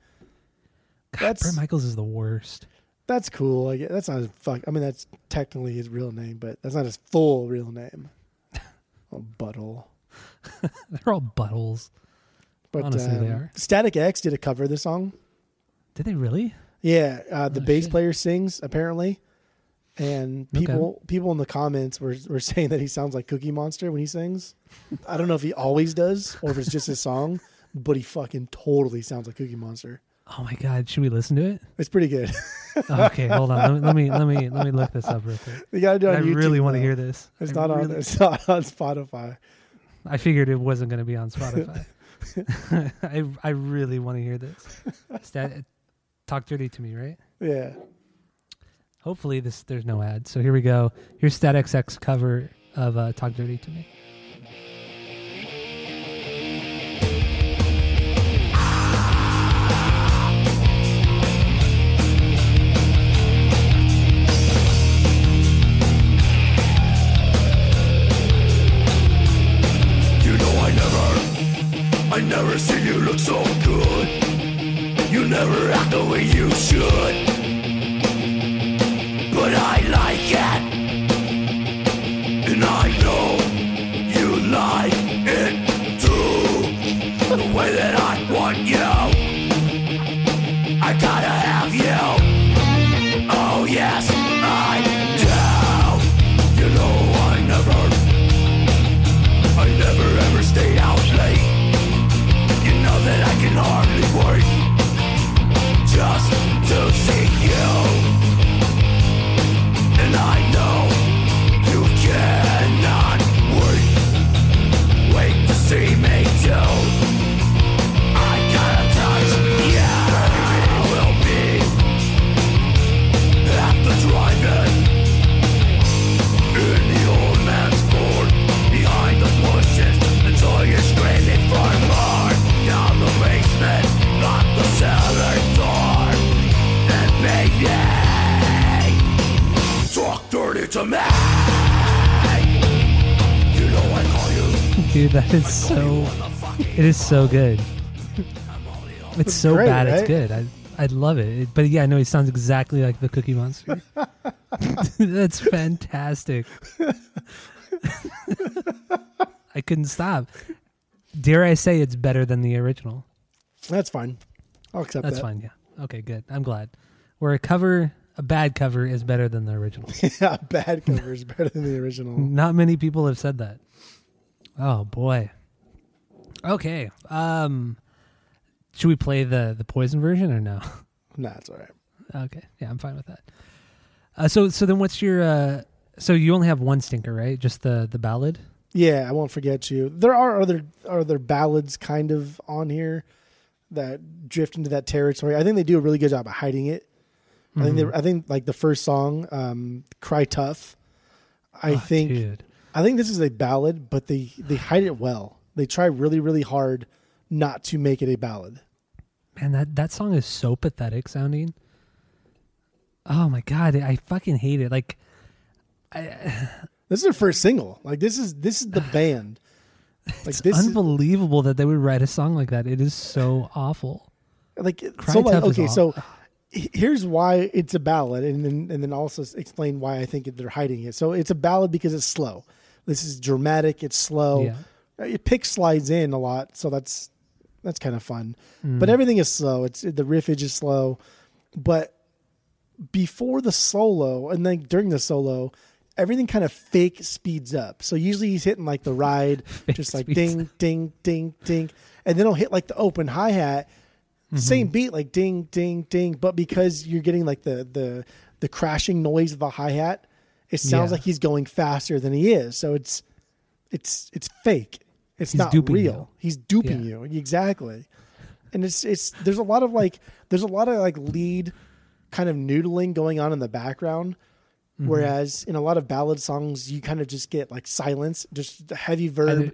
God, That's- Bret Michaels is the worst. That's cool. I guess. That's not his fuck. I mean, that's technically his real name, but that's not his full real name. oh, butthole. They're all buttholes. But Honestly, they um, are. Static X did a cover of the song. Did they really? Yeah, uh, the Oh, bass shit. player sings apparently, and Okay. people people in the comments were were saying that he sounds like Cookie Monster when he sings. I don't know if he always does or if it's just his song, but he fucking totally sounds like Cookie Monster. Oh my god, should we listen to it? It's pretty good. Oh, okay, hold on. Let me, let me let me let me look this up real quick. you gotta do it I YouTube. really want to hear this. It's I not on. It's not on Spotify. I figured it wasn't going to be on Spotify. I I really want to hear this. Talk dirty to me, right? Yeah. Hopefully this there's no ads. So here we go. Here's Stat cover of uh, Talk Dirty to Me. You know I never, I never seen you look so good. You never act the way you should. But I like it. Dude, that is so it is so good. It's so great, bad it's right? good. I I love it. It- But yeah, I know he sounds exactly like the Cookie Monster. That's fantastic. I couldn't stop. Dare I say it's better than the original? That's fine. I'll accept that. That's that. fine. Yeah. Okay. Good. I'm glad. Where a cover, a bad cover, is better than the original. yeah, bad cover is better than the original. Not many people have said that. Oh boy. Okay. Um, should we play the the poison version or no? Nah, it's all right. Okay. Yeah, I'm fine with that. Uh, so so then what's your uh? So you only have one stinker, right? Just the the ballad. Yeah, I won't forget you. There are other are other ballads kind of on here that drift into that territory. I think they do a really good job of hiding it. I think Mm-hmm. they, I think like the first song, um, "Cry Tough." I Oh, think dude. I think this is a ballad, but they they hide it well. They try really really hard not to make it a ballad. Man, that that song is so pathetic sounding. Oh my god, I fucking hate it. Like, I, This is their first single. Like this is this is the band. Like it's this is unbelievable that they would write a song like that. It is so awful. like Cry so like okay so here's why it's a ballad and then and then also explain why i think they're hiding it so it's a ballad because it's slow this is dramatic it's slow. Yeah. Uh, it picks slides in a lot so that's that's kind of fun. Mm. but everything is slow. It's the riffage is slow. But before the solo and then during the solo everything kind of fake speeds up. So usually he's hitting like the ride just like ding ding ding ding and then he'll hit like the open hi-hat. Mm-hmm. same beat like ding ding ding but because you're getting like the the the crashing noise of the hi-hat it sounds Yeah. like he's going faster than he is so it's it's it's fake it's He's not duping real you. he's duping Yeah. you exactly and it's it's there's a lot of like there's a lot of like lead kind of noodling going on in the background Mm-hmm. whereas in a lot of ballad songs you kind of just get like silence just heavy verb Either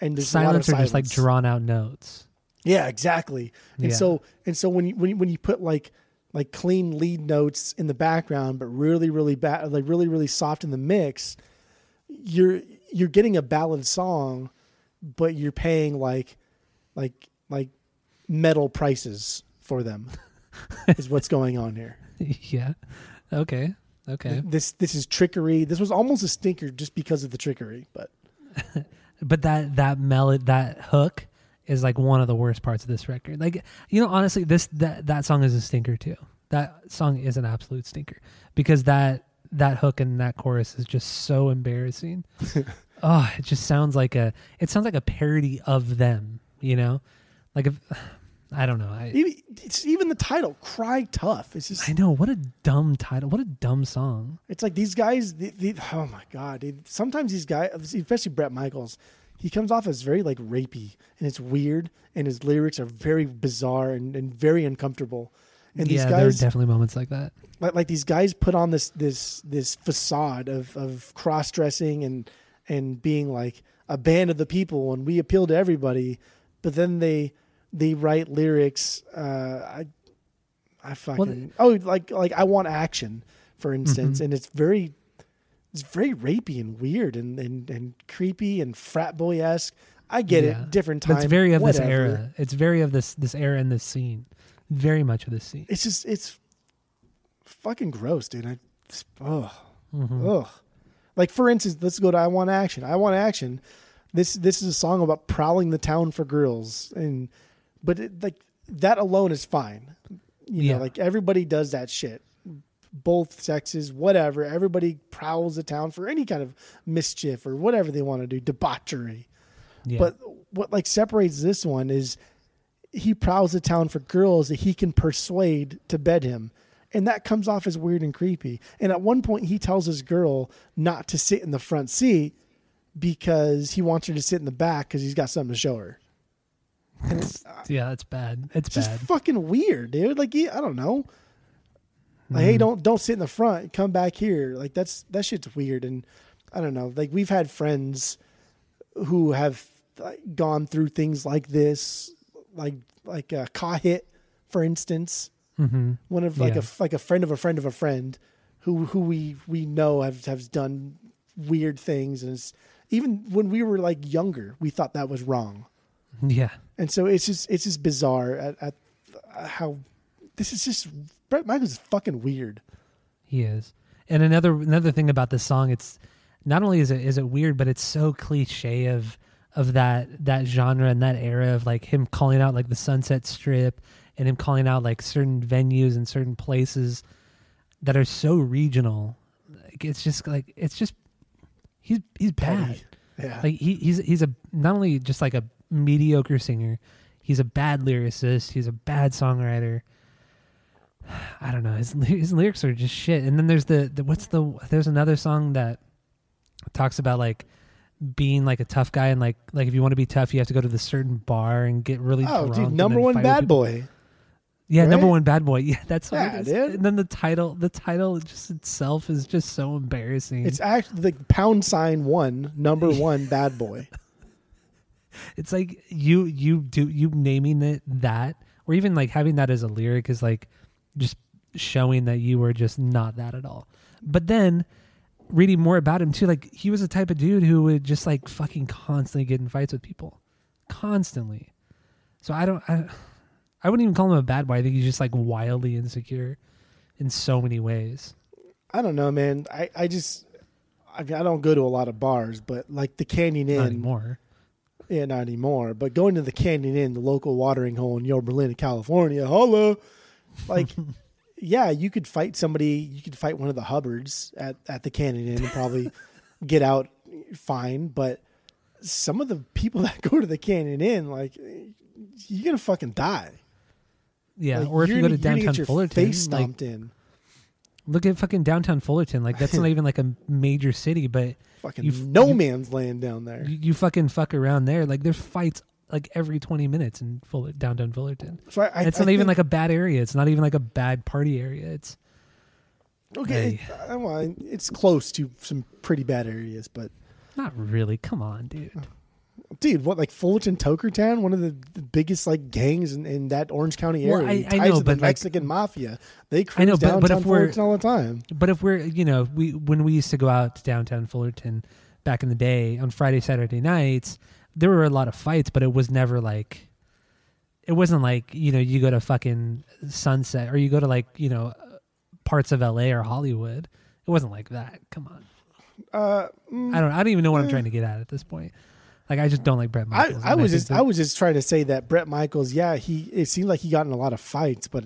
and there's a lot of Silence or just like drawn out notes. Yeah, exactly. And Yeah. so and so when you when you, when you put like like clean lead notes in the background, but really really bad like really really soft in the mix, you're you're getting a ballad song, but you're paying like like like metal prices for them. is what's going on here. yeah. Okay. Okay. This this is trickery. This was almost a stinker just because of the trickery, but But that that melody, that hook is like one of the worst parts of this record. Like you know, honestly, this that that song is a stinker too. That song is an absolute stinker because that that hook and that chorus is just so embarrassing. oh, it just sounds like a it sounds like a parody of them. You know, like if I don't know. I Even, it's even the title, "Cry Tough." It's just I know what a dumb title. What a dumb song. It's like these guys. The, the, oh my god! Dude. Sometimes these guys, especially Bret Michaels, he comes off as very like rapey, and it's weird, and his lyrics are very bizarre and, and very uncomfortable. And these yeah, there are guys, definitely moments like that. like, like these guys, put on this this this facade of of cross dressing and and being like a band of the people, and we appeal to everybody. But then they they write lyrics. Uh, I I fucking oh like like I want action, for instance, Mm-hmm. and it's very it's very rapey and weird and and, and creepy and frat boy esque. I get Yeah. it, different But time. it's very of this era. It's very of this this era and this scene. Very much of this scene. It's just it's fucking gross, dude. I ugh Mm-hmm. ugh. Like for instance, let's go to I Want Action. I Want Action. This this is a song about prowling the town for girls, and but it, like that alone is fine. You Yeah. know, like everybody does that shit. Both sexes, whatever. Everybody prowls the town for any kind of mischief or whatever they want to do, debauchery. Yeah. But what like separates this one is he prowls the town for girls that he can persuade to bed him. And that comes off as weird and creepy. And at one point he tells his girl not to sit in the front seat because he wants her to sit in the back because he's got something to show her. Yeah, it's bad. It's just bad. fucking weird, dude. Like he- I don't know. Like, Mm-hmm. hey, don't don't sit in the front. Come back here. Like that's that shit's weird. And I don't know. Like we've had friends who have like, gone through things like this, like like a uh, hit, for instance. hmm One of like Yeah. a like a friend of a friend of a friend, who who we we know have have done weird things, and even when we were like younger, we thought that was wrong. Yeah. And so it's just it's just bizarre at, at how this is just Bret Michaels is fucking weird. He is. And another another thing about this song, it's not only is it is it weird, but it's so cliche of of that that genre and that era of like him calling out like the Sunset Strip and him calling out like certain venues and certain places that are so regional. Like it's just like it's just he's he's bad. Yeah. Like he, he's he's a not only just like a mediocre singer, he's a bad lyricist. He's a bad songwriter. I don't know. His his lyrics are just shit. And then there's the, the what's the there's another song that talks about like being like a tough guy and like like if you want to be tough, you have to go to the certain bar and get really oh, drunk. dude, number one bad boy. Yeah, number one bad boy. Yeah, that's what Yeah, it is. dude. And then the title, the title just itself is just so embarrassing. It's actually the pound sign one, number one bad boy. it's like you you do you naming it that or even like having that as a lyric is like just showing that you were just not that at all. But then reading more about him too like he was the type of dude who would just like fucking constantly get in fights with people. Constantly. So i don't i, I wouldn't even call him a bad boy. I think he's just like wildly insecure in so many ways. I don't know, man. I, I just I, mean, I don't go to a lot of bars, but like the Canyon Inn, not anymore. Yeah, not anymore. But going to the Canyon Inn, the local watering hole in Yorba Linda, California, holla, like, yeah, you could fight somebody. You could fight one of the Hubbards at at the Canyon Inn and probably get out fine. But some of the people that go to the Canyon Inn, like, you're gonna fucking die. yeah Like, or if you're go to downtown fullerton face like in. Look at fucking downtown Fullerton. Like that's not even like a major city, but Fucking you- no you- man's land down there. you, you fucking fuck around there. Like there's fights like every 20 minutes in Fuller, downtown Fullerton. So I, I, it's I not even think- like a bad area. It's not even like a bad party area. It's Okay, uh, well, it's close to some pretty bad areas, but not really. Come on, dude. dude, what like Fullerton Tokertown, one of the, the biggest like gangs in, in that Orange County Well, area, I- I ties know, to the like- Mexican mafia. They cruise I know, but- but if we're- Fullerton all the time. But if we're, you know, we when we used to go out to downtown Fullerton back in the day on Friday, Saturday nights, there were a lot of fights, but it was never like, it wasn't like you know you go to fucking Sunset or you go to like you know parts of L.A. or Hollywood. It wasn't like that. Come on. Uh, I don't. I don't even know what I'm trying to get at at this point. Like I just don't like Bret I, Michaels. I and was think just that- I was just trying to say that Bret Michaels, yeah, he it seemed like he got in a lot of fights, but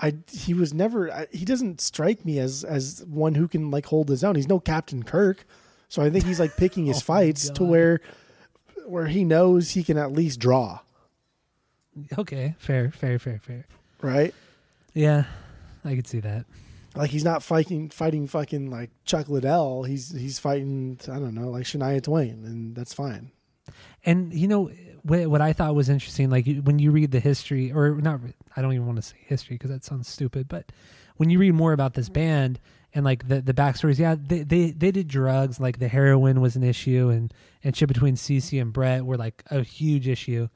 I he was never I, he doesn't strike me as as one who can like hold his own. He's no Captain Kirk, so I think he's like picking his Oh fights to where where he knows he can at least draw, okay, fair, fair, fair, fair. right? Yeah, I could see that. Like he's not fighting fighting fucking like Chuck Liddell. He's he's fighting I don't know like Shania Twain, and that's fine. And you know what, what I thought was interesting, like when you read the history, or not, I don't even want to say history because that sounds stupid, but when you read more about this band and like the the backstories, yeah, they they, they did drugs, like the heroin was an issue, and and shit between CC and Bret were like a huge issue.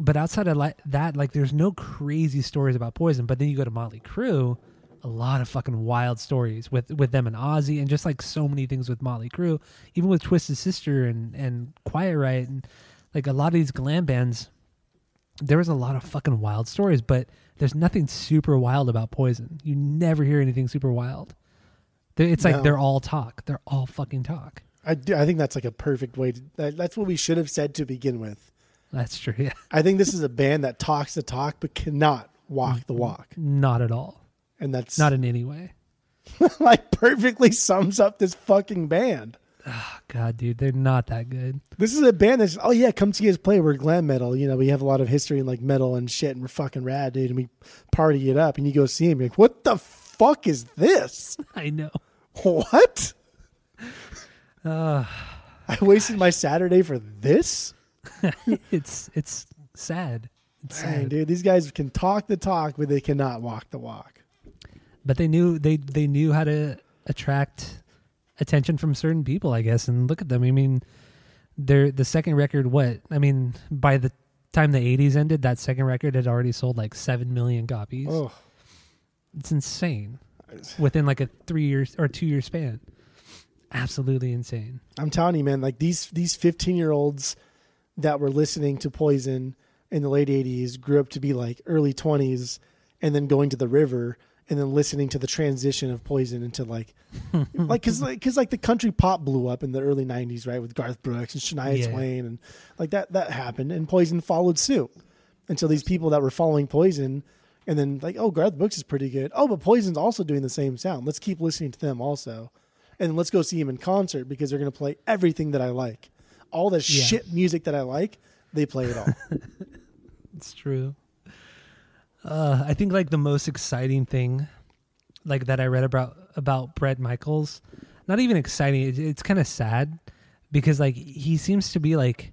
But outside of like that, like there's no crazy stories about poison. But then you go to Motley Crue, a lot of fucking wild stories with with them and Ozzy, and just like so many things with Motley Crue, even with Twisted Sister and and Quiet Riot, and like a lot of these glam bands. There was a lot of fucking wild stories, but there's nothing super wild about Poison. You never hear anything super wild. They- It's like No. they're all talk. They're all fucking talk. I do, I think that's like a perfect way to. That, that's what we should have said to begin with. That's true. Yeah, I think this is a band that talks the talk but cannot walk the walk, not at all. and that's Not in any way. like perfectly sums up this fucking band. Oh, God, dude, they're not that good. This is a band that's oh yeah, come see us play. We're glam metal. You know, we have a lot of history in like metal and shit, and we're fucking rad, dude. And we party it up. And you go see him, you're like, what the fuck is this? I know. What? Uh, I wasted my Saturday for this. it's it's sad. It's Dang, sad. dude, these guys can talk the talk, but they cannot walk the walk. But they knew they they knew how to attract attention from certain people, I guess. And look at them. I mean, they're the second record. What I mean, by the time the '80s ended, that second record had already sold like seven million copies. Oh, It's insane. Within like a three years or two year span, absolutely insane. I'm telling you, man, like these these 15 year olds that were listening to Poison in the late 80s grew up to be like early 20s, and then going to the river and then listening to the transition of Poison into like like because like, cause like the country pop blew up in the early 90s, right, with Garth Brooks and Shania Yeah. Twain, and like that that happened, and Poison followed suit. And so these people that were following Poison. And then like, oh, Garth Brooks is pretty good. Oh, but Poison's also doing the same sound. Let's keep listening to them also and let's go see him in concert because they're going to play everything that I like. All the Yeah. shit music that I like, they play it all. It's true. Uh, I think like the most exciting thing, like that I read about about Bret Michaels, not even exciting. It, it's kind of sad because like he seems to be like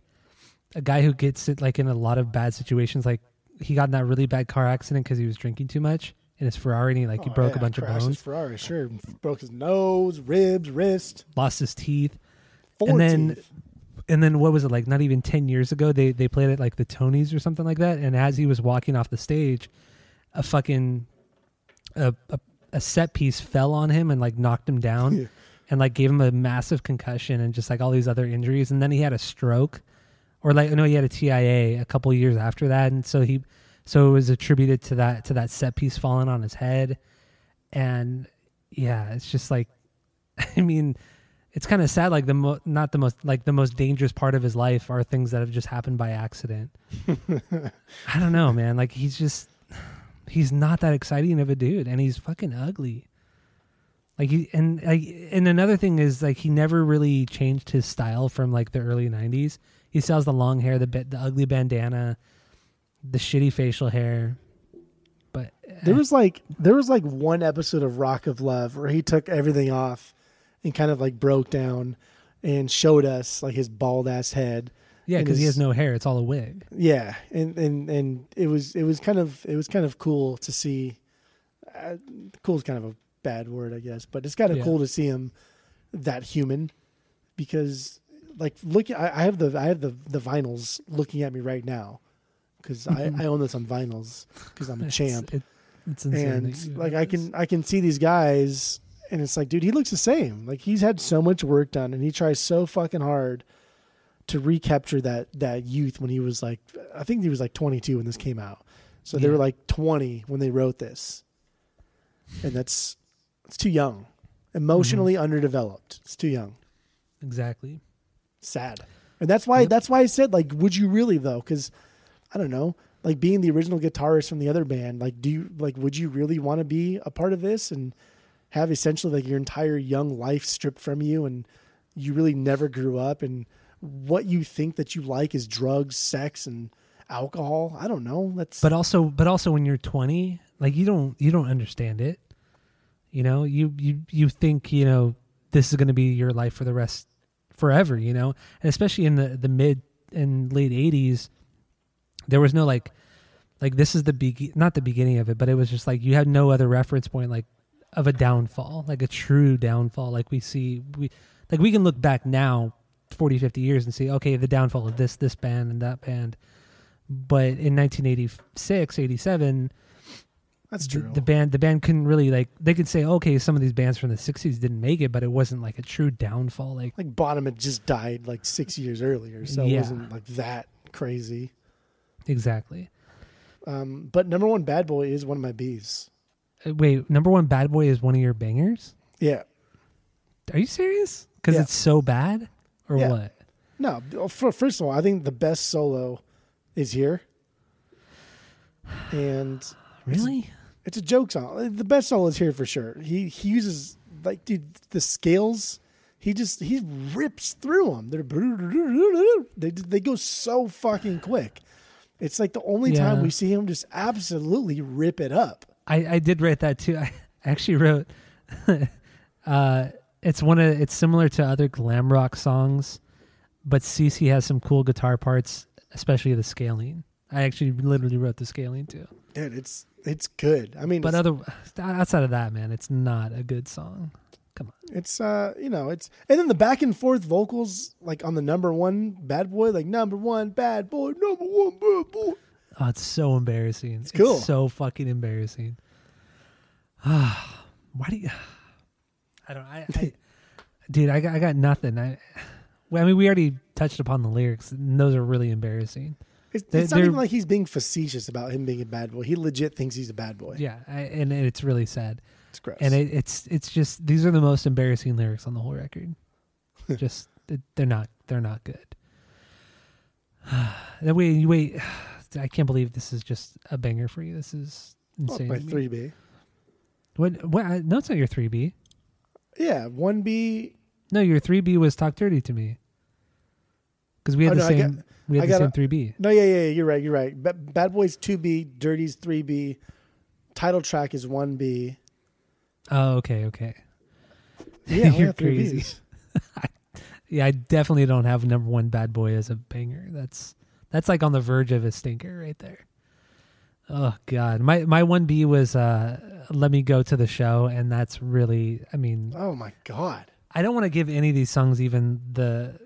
a guy who gets it like in a lot of bad situations. Like he got in that really bad car accident because he was drinking too much in his Ferrari and he like he Oh, broke yeah, a bunch of crashed his Ferrari, sure, broke his nose, ribs, wrist, lost his teeth. four And then- teeth. and then what was it like not even 10 years ago they they played it like the tonys or something like that and as he was walking off the stage a fucking a, a, a set piece fell on him and like knocked him down Yeah. and like gave him a massive concussion and just like all these other injuries and then he had a stroke or like no he had a TIA a couple years after that and so he so it was attributed to that to that set piece falling on his head. And yeah it's just like i mean it's kind of sad like the mo- not the most like the most dangerous part of his life are things that have just happened by accident. I don't know man. Like he's just he's not that exciting of a dude and he's fucking ugly. Like he and like and another thing is like he never really changed his style from like the early 90s he sells the long hair the bit the ugly bandana the shitty facial hair but There was like there was like one episode of Rock of Love where he took everything off and kind of like broke down and showed us like his bald ass head. yeah because he has no hair it's all a wig Yeah, and and and it was it was kind of it was kind of cool to see. Uh, cool is kind of a bad word, I guess, but it's kind of Yeah. cool to see him that human because like look, I, I have the I have the the vinyls looking at me right now because I, I own this on vinyls because I'm a champ. it- it's insane and like I can I can see these guys and it's like dude he looks the same. Like he's had so much work done and he tries so fucking hard to recapture that that youth when he was like I think he was like 22 when this came out. So they were like 20 when they wrote this. And that's it's too young. Emotionally Mm-hmm. underdeveloped. It's too young. Exactly. Sad. And that's why that's why I said like, would you really though? Because I don't know, like being the original guitarist from the other band, like, do you like would you really want to be a part of this and have essentially like your entire young life stripped from you and you really never grew up and what you think that you like is drugs, sex, and alcohol. I don't know. That's But also, but also, when you're 20, like you don't you don't understand it. You know, you you you think you know this is going to be your life for the rest forever. You know, and especially in the the mid and late 80s, there was no like like this is the be not the beginning of it, but it was just like you had no other reference point like of a downfall, like a true downfall, like we see we like we can look back now 40 50 years and see okay the downfall of this this band and that band but in 1986 87 that's true. the band the band couldn't really like they could say okay some of these bands from the 60s didn't make it but it wasn't like a true downfall like like Bonham had just died like six years earlier, so it wasn't like that crazy. exactly Um, but number one, Bad Boy is one of my bees. Uh, wait number one bad boy is one of your bangers Yeah, are you serious because Yeah. it's so bad or Yeah. what no. For, first of all, I think the best solo is here, and really it's a joke song. The best solo is here for sure. He he uses like dude the scales. He just he rips through them. They're they they go so fucking quick. It's like the only time we see him just absolutely rip it up. I, I did write that too. I actually wrote uh it's one of it's similar to other glam rock songs, but CC has some cool guitar parts, especially the scaling. I actually literally wrote the scaling too. Dude, it's it's good. I mean, But other outside of that, man, it's not a good song. Come on. it's uh you know it's and then the back and forth vocals like on the number one bad boy like number one bad boy number one bad boy. Oh, it's so embarrassing. It's cool. so fucking embarrassing. Ah, why do you? I don't. I, I dude, I got, I got nothing. I, I mean, we already touched upon the lyrics, and those are really embarrassing. It's, it's not even like he's being facetious about him being a bad boy. He legit thinks he's a bad boy. Yeah, I, and it's really sad. It's gross. And it, it's it's just these are the most embarrassing lyrics on the whole record. just they're not they're not good. Then wait wait, I can't believe this is just a banger for you. This is insane. to me. three B. What what? No, it's not your three B. Yeah, one B. No, your three B was talk dirty to me. Because we had Oh, the no, same got- we had I the same three B. No, yeah, yeah, yeah, you're right. You're right. Ba- bad boys two B, dirty's three B. Title track is one B. Oh, okay, okay. Yeah, You're crazy. Yeah, I definitely don't have number one bad boy as a banger. That's that's like on the verge of a stinker right there. Oh god. My my one B was uh let me go to the show and that's really I mean Oh my god. I don't want to give any of these songs even the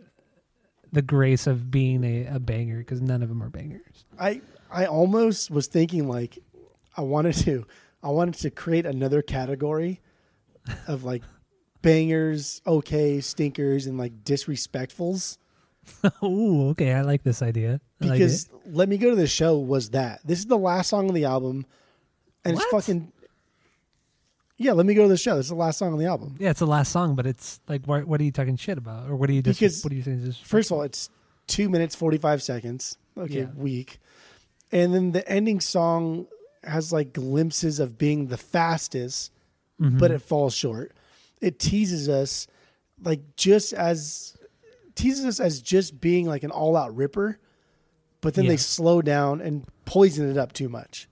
the grace of being a, a banger because none of them are bangers. I I almost was thinking like I wanted to I wanted to create another category of like bangers, okay, stinkers, and like disrespectfuls. Ooh, okay, I like this idea. I Because it. Let Me Go to the Show was that. This is the last song on the album. And What? it's fucking Yeah, Let Me Go to the Show. This is the last song on the album. Yeah, it's the last song, but it's like, what, what are you talking shit about, or what are you just? Because what are you saying? Just First of all, it's two minutes forty five seconds. Okay, Yeah. weak. And then the ending song has like glimpses of being the fastest, Mm-hmm. but it falls short. It teases us like just as teases us as just being like an all out ripper, but then Yeah. they slow down and poison it up too much.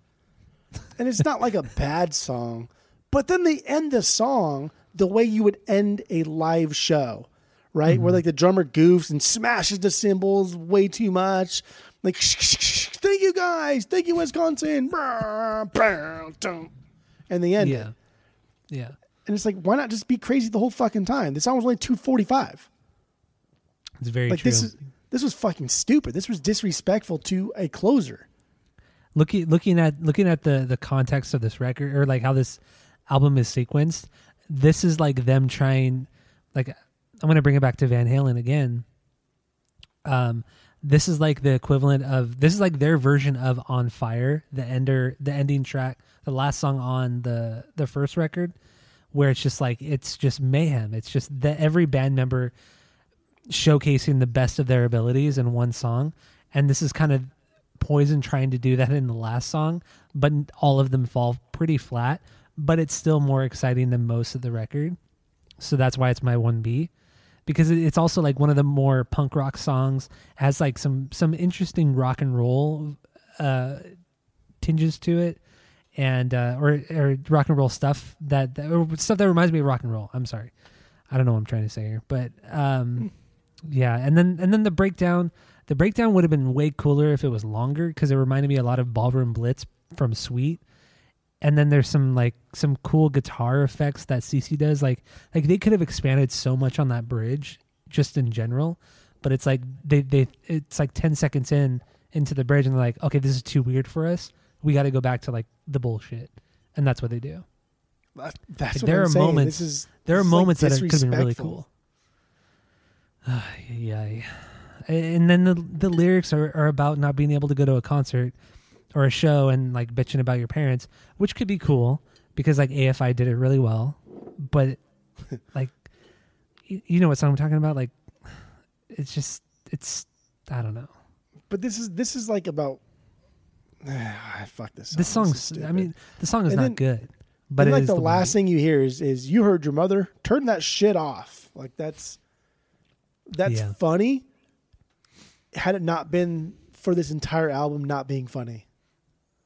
And it's not like a bad song, but then they end the song the way you would end a live show, right? Where mm-hmm. like the drummer goofs and smashes the cymbals way too much. Like, thank you guys, thank you Wisconsin, and they end it. yeah, yeah. And it's like, why not just be crazy the whole fucking time? The song was only two forty five. It's very Like true. this is this was fucking stupid. This was disrespectful to a closer. looking looking at looking at the the context of this record or like how this album is sequenced this is like them trying like i'm going to bring it back to van halen again um this is like the equivalent of this is like their version of on fire the ender the ending track the last song on the the first record where it's just like it's just mayhem it's just that every band member showcasing the best of their abilities in one song, and this is kind of Poison trying to do that in the last song, but all of them fall pretty flat. But it's still more exciting than most of the record, so that's why it's my one B. Because it's also like one of the more punk rock songs has like some some interesting rock and roll uh, tinges to it, and uh, or or rock and roll stuff that, that stuff that reminds me of rock and roll. I'm sorry, I don't know what I'm trying to say here, but um, yeah, and then and then the breakdown. The breakdown would have been way cooler if it was longer because it reminded me a lot of Ballroom Blitz from Sweet. And then there's some like some cool guitar effects that CC does. Like like they could have expanded so much on that bridge just in general, but it's like they they it's like ten seconds in into the bridge and they're like, okay, this is too weird for us. We got to go back to like the bullshit, and that's what they do. That- That's Like, what there I'm are saying. moments- This is There are this is, like, moments that could have been really cool. yeah, yeah. And then the the lyrics are, are about not being able to go to a concert or a show and like bitching about your parents, which could be cool because like AFI did it really well, but like you, you know what song I'm talking about? Like it's just it's I don't know. But this is this is like about. Ah, fuck this. Song. This song's stupid. I mean the song is And not then- good, but it like the, the last vibe. thing you hear is is you heard your mother turn that shit off. Like that's that's Yeah. funny. Had it not been for this entire album not being funny,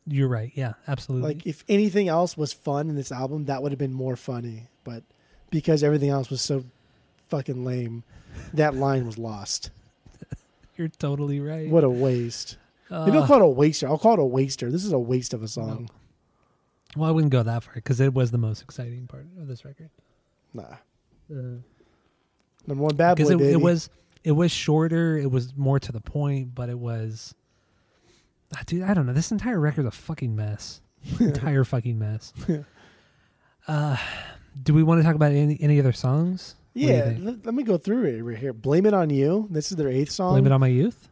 You're right. Yeah, absolutely. like if anything else was fun in this album, that would have been more funny. But because everything else was so fucking lame, that line was lost. You're totally right. What a waste. Maybe I'll Uh, call it a waster. I'll call it a waster. This is a waste of a song. well, I wouldn't go that far because it was the most exciting part of this record. Nah. Uh, Number one bad boy, because it, baby. it was it was shorter it was more to the point but it was Ah, dude i don't know this entire record's a fucking mess entire fucking mess uh do we want to talk about any any other songs What do you yeah, let, me go through it right here. Blame it on you. This is their eighth song. blame it on my youth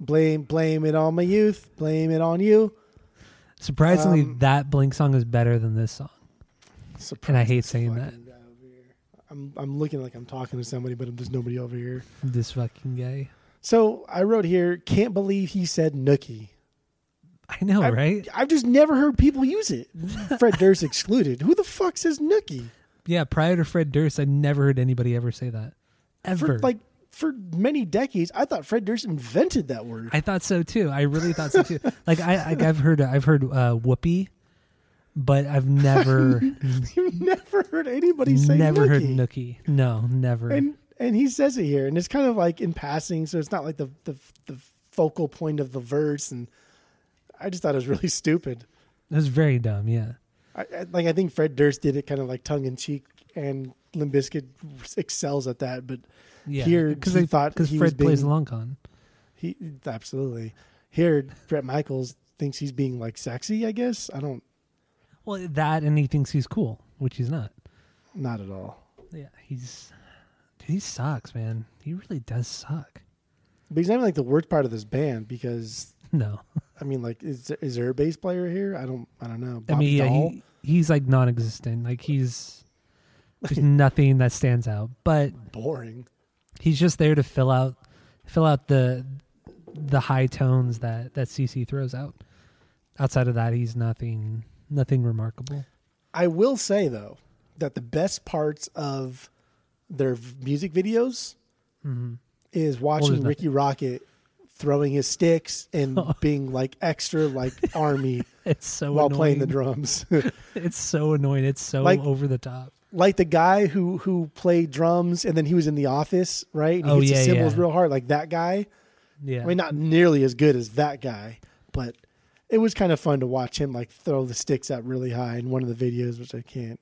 blame blame it on my youth. Blame it on you. surprisingly Um, that blink song is better than this song And I hate this saying fucking that. guy over here. I'm I'm looking like I'm talking to somebody, but there's nobody over here. this fucking guy So I wrote here, can't believe he said nookie. i know I- right I've just never heard people use it. Fred Durst excluded. Who the fuck says nookie? yeah prior to fred durst i never heard anybody ever say that ever For like for many decades, I thought Fred Durst invented that word. I thought so too. I really thought so too. Like I, I I've heard I've heard uh, whoopee, but I've never You've never heard anybody say never heard nookie. nookie. No, never. and and he says it here, and it's kind of like in passing, so it's not like the the, the focal point of the verse. And I just thought it was really stupid. it was very dumb. Yeah. I, I, like I think Fred Durst did it kind of like tongue in cheek, and Limp Bizkit excels at that. But Yeah. Here, because they thought because Fred plays being- long con. he absolutely here. Bret Michaels thinks he's being like sexy. I guess I don't. Well, that and he thinks he's cool, which he's not. Not at all. Yeah, he's dude, he sucks, man. He really does suck. But he's not even like the worst part of this band because No, I mean, like, is there, is there a bass player here? I don't. I don't know. I mean, yeah, Dall? he, he's like non-existent. Like he's there's nothing that stands out, but boring. he's just there to fill out fill out the the high tones that that CC throws out. Outside of that, he's nothing nothing remarkable. I will say though that the best parts of their music videos mm-hmm. is watching nothing. Rikki Rockett throwing his sticks and being like extra like army It's so while annoying. playing the drums. It's so annoying. It's so Like- over the top. like the guy who who played drums and then he was in the office, right? And he Oh, hits yeah, the cymbals yeah. real hard, like that guy. Yeah, I mean, not nearly as good as that guy, but it was kind of fun to watch him like throw the sticks out really high in one of the videos, which I can't.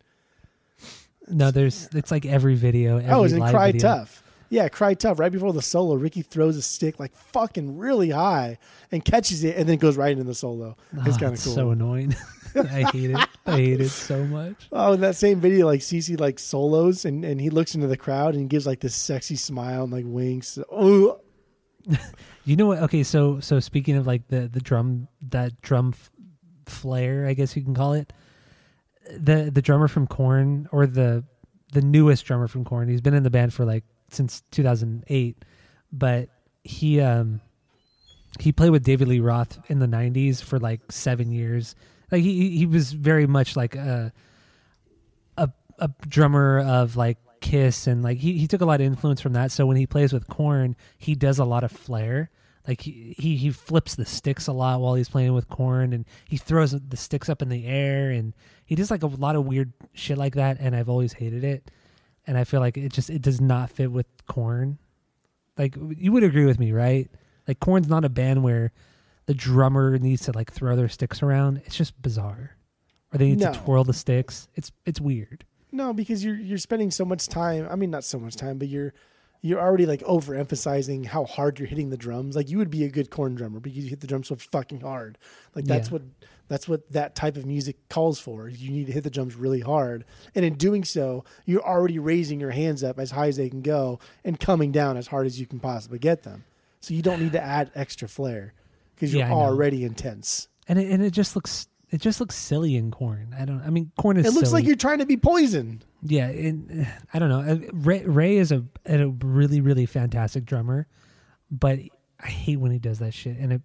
no, there's it's like every video. Oh, every oh, it was in Cry video. Tough. Yeah, Cry Tough. Right before the solo, Rikki throws a stick like fucking really high and catches it, and then goes right into the solo. It's Ah, kind of cool. So annoying. I hate it. I hate it so much. oh, in that same video, like CC like solos, and and he looks into the crowd and gives like this sexy smile and like winks. Oh, You know what? Okay, so so speaking of like the the drum that drum f- flare, I guess you can call it. The the drummer from Korn or the the newest drummer from Korn. He's been in the band for like since 2008, but he um he played with David Lee Roth in the 90s for like 7 years. Like he he was very much like a a a drummer of like Kiss and like he he took a lot of influence from that. So when he plays with Korn, he does a lot of flair. Like he, he he flips the sticks a lot while he's playing with Korn and he throws the sticks up in the air, and he does like a lot of weird shit like that. And I've always hated it, and I feel like it just it does not fit with Korn. Like you would agree with me, right? Like Korn's not a band where the drummer needs to like throw their sticks around. It's just bizarre, or they need No. to twirl the sticks. It's it's weird. No, because you're you're spending so much time. I mean, not so much time, but you're you're already like overemphasizing how hard you're hitting the drums. Like you would be a good Korn drummer because you hit the drums so fucking hard. Like that's Yeah. what that's what that type of music calls for. You need to hit the drums really hard, and in doing so, you're already raising your hands up as high as they can go and coming down as hard as you can possibly get them. So you don't need to add extra flair because you're Yeah, already intense. And it, and it just looks it just looks silly in Korn. I don't. I mean, Korn is. It looks silly. like you're trying to be poison. Yeah, it, I don't know. Uh, Ray, Ray is a, a really really fantastic drummer, but I hate when he does that shit, and it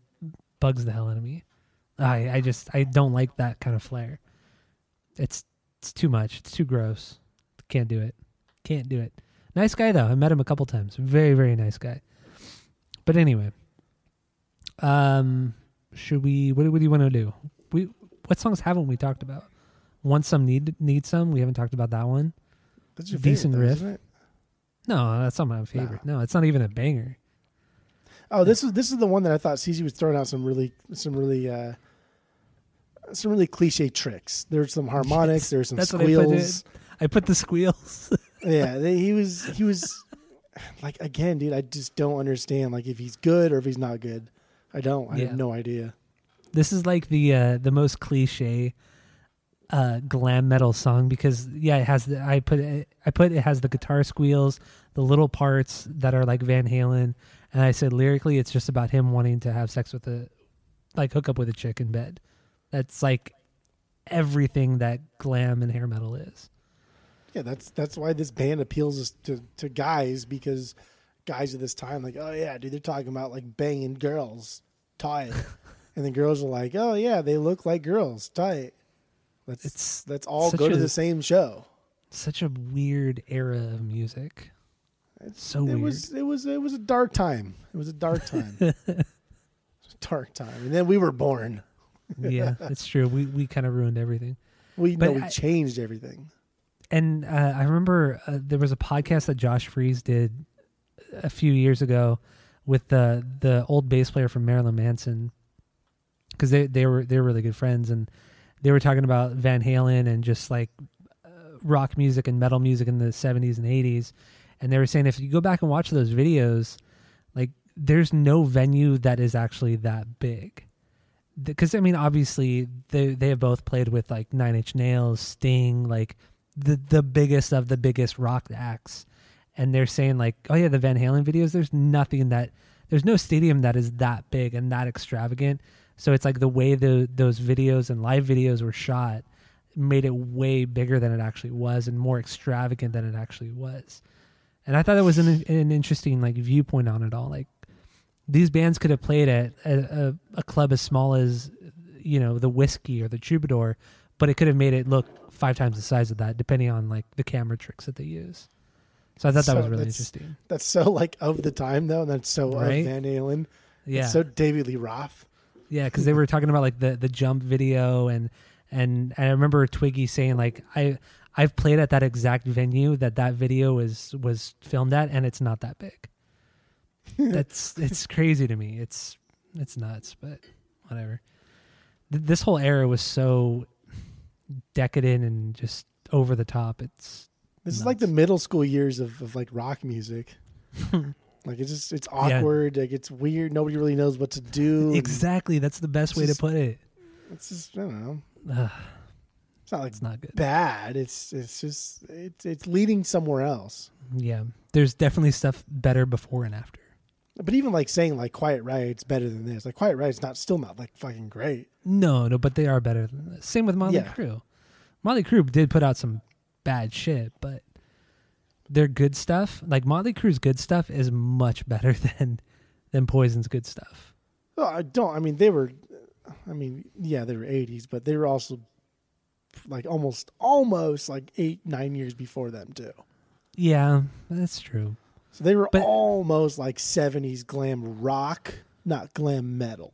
bugs the hell out of me. I I just I don't like that kind of flair. It's it's too much. It's too gross. Can't do it. Can't do it. Nice guy though. I met him a couple times. Very very nice guy. But anyway, um, should we? What, do- what do you want to do? We what songs haven't we talked about? Want some need need some. We haven't talked about that one. That's your Decent favorite, though, riff. No, that's not my favorite. No, it's not even a banger. Oh, this is this is the one that I thought CC was throwing out some really some really uh some really cliche tricks. There's some harmonics. There's some That's what I put squeals. I put the squeals. yeah, they, he was he was like again, dude. I just don't understand like if he's good or if he's not good. I don't. I Yeah. have no idea. this is like the uh the most cliche uh glam metal song because yeah, it has the I put it I put it has the guitar squeals, the little parts that are like Van Halen, and I said lyrically it's just about him wanting to have sex with a like hook up with a chick in bed. That's like everything that glam and hair metal is. Yeah, that's that's why this band appeals to to guys because guys of this time like, oh yeah, dude, they're talking about like banging girls, tight, and the girls are like, oh yeah, they look like girls, tight. Let's It's let's all go to the same show. Such a weird era of music. It's, So it weird. was it was it was a dark time. It was a dark time. it was a dark time, and then we were born. Yeah, it's true. We we kind of ruined everything. We But know we I- changed everything. and uh, I remember uh, there was a podcast that Josh Freese did a few years ago with the the old bass player from Marilyn Manson because they they were they were really good friends and they were talking about Van Halen and just like uh, rock music and metal music in the 70s and 80s and they were saying if you go back and watch those videos like there's no venue that is actually that big because I mean, obviously they they have both played with like Nine Inch Nails, Sting, like the the biggest of the biggest rock acts, and they're saying like, oh yeah, the Van Halen videos. There's nothing that there's no stadium that is that big and that extravagant. So it's like the way the those videos and live videos were shot made it way bigger than it actually was and more extravagant than it actually was. And I thought that was an an interesting like viewpoint on it all. Like these bands could have played at a, a, a club as small as you know the whiskey or the troubadour but it could have made it look five times the size of that depending on like the camera tricks that they use so i thought that So was really that's- interesting That's so like of the time though, and that's so Right? Van Halen. yeah It's so David Lee Roth. yeah because they were talking about like the the jump video and and i remember twiggy saying like i i've played at that exact venue that that video was was filmed at and it's not that big that's it's crazy to me it's it's nuts but whatever Th- this whole era was so decadent and just over the top it's This is like the middle school years of, of like rock music. like it's just it's awkward. Like it's weird. Nobody really knows what to do. exactly that's the best way to put it It's just I don't know. It's not like it's not good bad. It's it's just it's it's leading somewhere else. yeah there's definitely stuff better before and after But even like saying like Quiet Riot's better than this. Like Quiet Riot's not still not like fucking great. No, no, but they are better than this. Same with Motley Yeah. Crue. Motley Crue did put out some bad shit, but their good stuff, like Motley Crue's good stuff, is much better than than Poison's good stuff. Well, I don't. I mean, they were. I mean, yeah, they were '80s, but they were also like almost, almost like eight, nine years before them too. Yeah, that's true. So they were But- almost like '70s glam rock, not glam metal.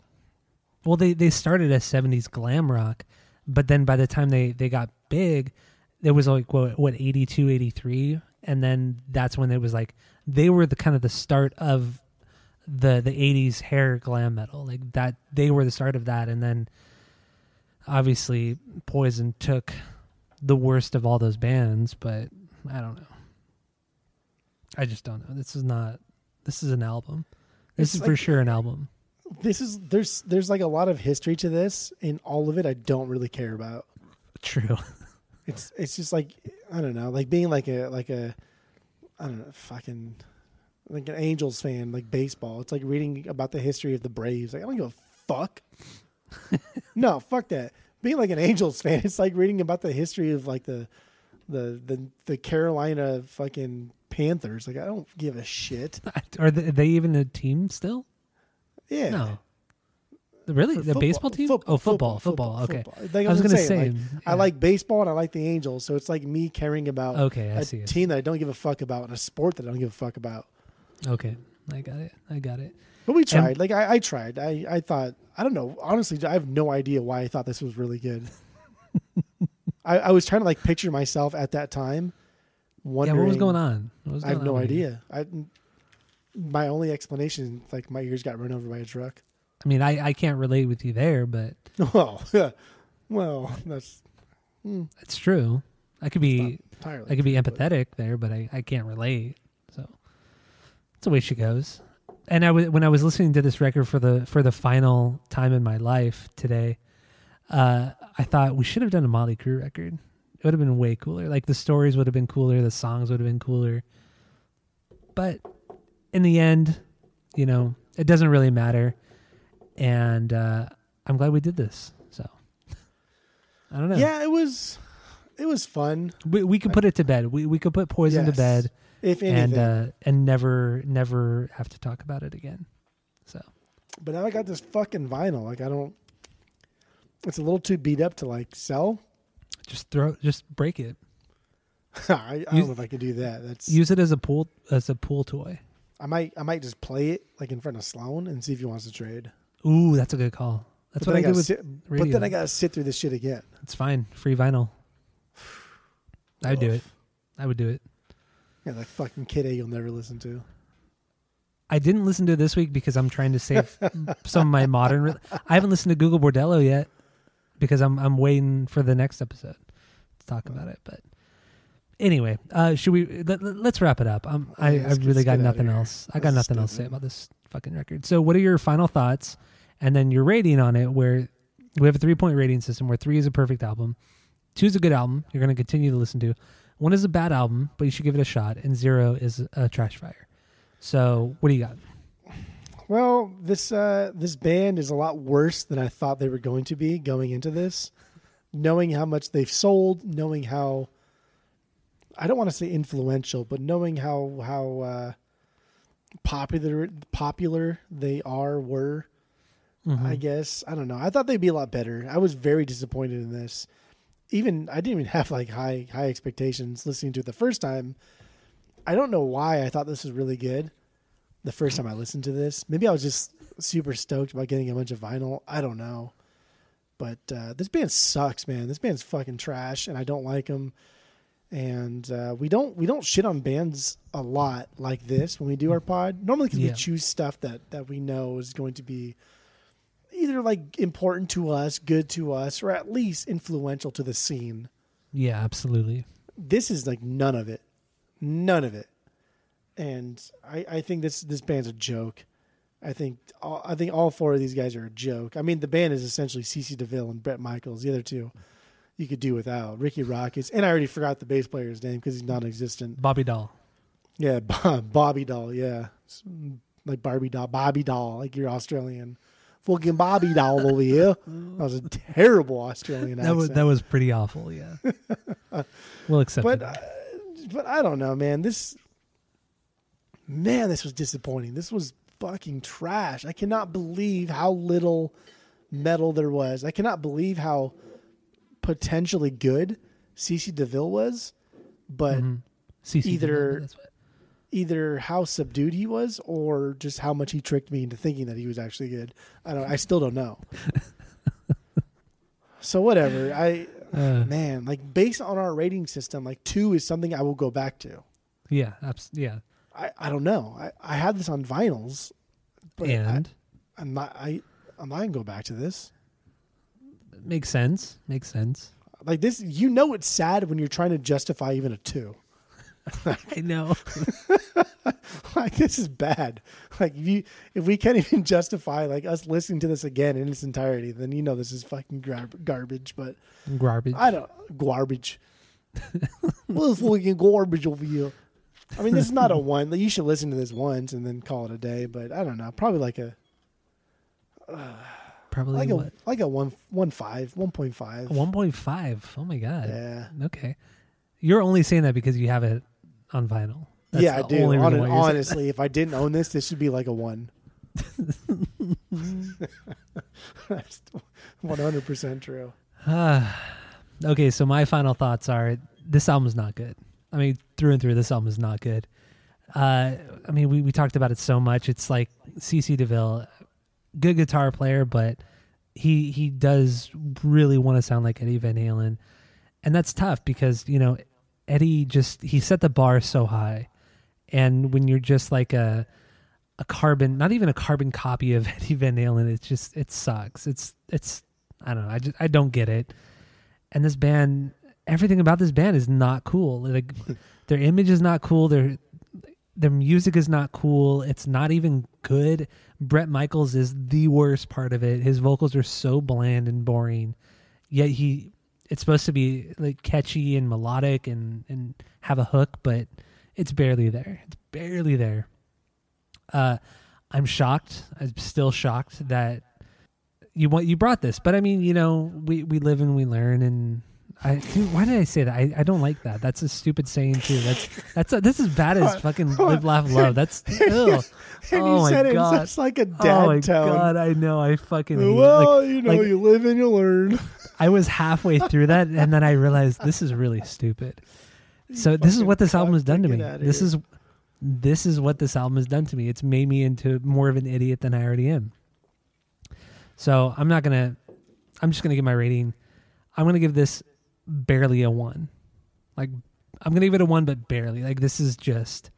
Well, they they started as '70s glam rock, but then by the time they they got big, it was like what what 82, 83, and then that's when it was like they were the kind of the start of the the 80s hair glam metal. Like that they were the start of that. And then obviously poison took the worst of all those bands but i don't know i just don't know this is not this is an album this It's is for sure an album This is there's there's like a lot of history to this, and all of it I don't really care about. true It's it's just like I don't know, like being like a like a I don't know, fucking like an Angels fan, like baseball. It's like reading about the history of the Braves. Like I don't give a fuck. no, fuck that. Being like an Angels fan, it's like reading about the history of like the the the the Carolina fucking Panthers. Like I don't give a shit. are they, are they even a team still Yeah. no really For the football- baseball team foot- oh football football, okay Like I was gonna saying, say, like, I yeah. like baseball and I like the Angels, so it's like me caring about Okay, I a see it. team that I don't give a fuck about and a sport that I don't give a fuck about. okay i got it i got it But we tried. like I, I tried. I, I thought I don't know. Honestly, I have no idea why I thought this was really good. I, I was trying to like picture myself at that time. Yeah what was going on was I have going no on you? idea. I my only explanation is like my ears got run over by a truck. I mean, I, I can't relate with you there, but Well, well, that's it's true. I could be. I could be true, but- empathetic there, but I, I can't relate. So that's the way she goes. And I when I was listening to this record for the for the final time in my life today, uh, I thought we should have done a Motley Crue record. It would have been way cooler. Like the stories would have been cooler, the songs would have been cooler. But in the end, you know, it doesn't really matter. And uh, I'm glad we did this. So I don't know. Yeah, it was. It was fun. We we could put it to bed. We we could put poison to bed If anything, and uh, and never never have to talk about it again. So but now I got this fucking vinyl. Like I don't. It's a little too beat up to like sell. Just throw just break it. I, I don't Use- know if I could do that. That's Use it as a pool as a pool toy. I might I might just play it like in front of Sloan and see if he wants to trade. Ooh, that's a good call. That's But what I do with sit, But then I gotta sit through this shit again. It's fine. Free vinyl. I would do it. I would do it. Yeah, like fucking Kid A you'll never listen to. I didn't listen to this week because I'm trying to save some of my modern. Re- I haven't listened to Gogol Bordello yet because I'm I'm waiting for the next episode to talk about it. But anyway, uh, should we? Let, us wrap it up. Um, I, Yeah, I've really got nothing else. I got nothing else to say about this fucking record. So, what are your final thoughts? And then your rating on it. Where we have a three point rating system, where three is a perfect album, two is a good album. You're going to continue to listen to. One is a bad album, but you should give it a shot, and zero is a trash fire. So, what do you got? Well, this uh, this band is a lot worse than I thought they were going to be going into this. Knowing how much they've sold, knowing how I don't want to say influential, but knowing how how uh, popular popular they are were, I guess I don't know. I thought they'd be a lot better. I was very disappointed in this. Even I didn't even have like high high expectations listening to it the first time. I don't know why I thought this was really good the first time I listened to this. Maybe I was just super stoked about getting a bunch of vinyl. I don't know. But uh, this band sucks, man. This band's fucking trash, and I don't like them. And uh, we don't we don't shit on bands a lot like this when we do our pod. Normally, because Yeah. we choose stuff that that we know is going to be either like important to us, good to us, or at least influential to the scene. Yeah, absolutely. This is like none of it, none of it. And I, I think this this band's a joke. I think all, I think all four of these guys are a joke. I mean, the band is essentially CC DeVille and Bret Michaels. The other two, you could do without. Rikki Rockets, and I already forgot the bass player's name because he's non-existent. Bobby Dall. Yeah, Bob, Bobby Dall. Yeah, like Barbie Doll, Bobby Dall. Like you're Australian, fucking Bobby Dall over here. That was a terrible Australian That accent. was that was pretty awful. Yeah, we'll accept but it. uh, but I don't know, man. This man, this was disappointing. This was fucking trash. I cannot believe how little metal there was. I cannot believe how potentially good CC DeVille was, but CC Either- either how subdued he was or just how much he tricked me into thinking that he was actually good. I don't. I still don't know. so whatever. I Uh, man, like based on our rating system, like two is something I will go back to. yeah, abs- yeah. I, I don't know. I, I had this on vinyls, but and I, I'm not. I I'm not gonna go back to this. makes sense. Makes sense. Like this, you know, it's sad when you're trying to justify even a two. I know. like this is bad. Like if you if we can't even justify like us listening to this again in its entirety, then you know this is fucking gar- garbage. But Garbage. I don't garbage. well, fucking garbage over here. I mean, this is not a one. You should listen to this once and then call it a day. But I don't know. Probably like a Probably like a what? like a one one five one point five. One point five. Oh my god. Yeah. Okay. You're only saying that because you have it on vinyl. That's yeah, I do. only Hon- reason why you're saying- honestly, if I didn't own this, this would be like a one. That's one hundred percent true. okay, so my final thoughts are this album is not good. I mean, through and through, this album is not good. Uh, I mean, we, we talked about it so much. It's like CC DeVille, good guitar player, but he he does really want to sound like Eddie Van Halen, and that's tough because you know Eddie just he set the bar so high, and when you're just like a a carbon, not even a carbon copy of Eddie Van Halen, it's just it sucks. It's it's I don't know. I just I don't get it. And this band, everything about this band is not cool. Like their image is not cool. Their their music is not cool. It's not even good. Bret Michaels is the worst part of it. His vocals are so bland and boring. Yet he it's supposed to be like catchy and melodic and and have a hook, but it's barely there. It's barely there. Uh I'm shocked. I'm still shocked that you want you brought this, but I mean, you know, we we live and we learn, and I dude, why did I say that? I, I don't like that. That's a stupid saying too. That's that's a, this is bad as fucking live laugh love. That's ugh. And oh you my said it god. such like a oh dad oh my tone. god, I know. I fucking hate it. Well, Like, you know, like- you live and you learn. I was halfway through that, and then I realized this is really stupid. So this is what this album has done to me. This is this is what this album has done to me. It's made me into more of an idiot than I already am. So I'm not gonna. I'm just gonna give my rating. I'm gonna give this barely a one. Like I'm gonna give it a one, but barely. Like this is just.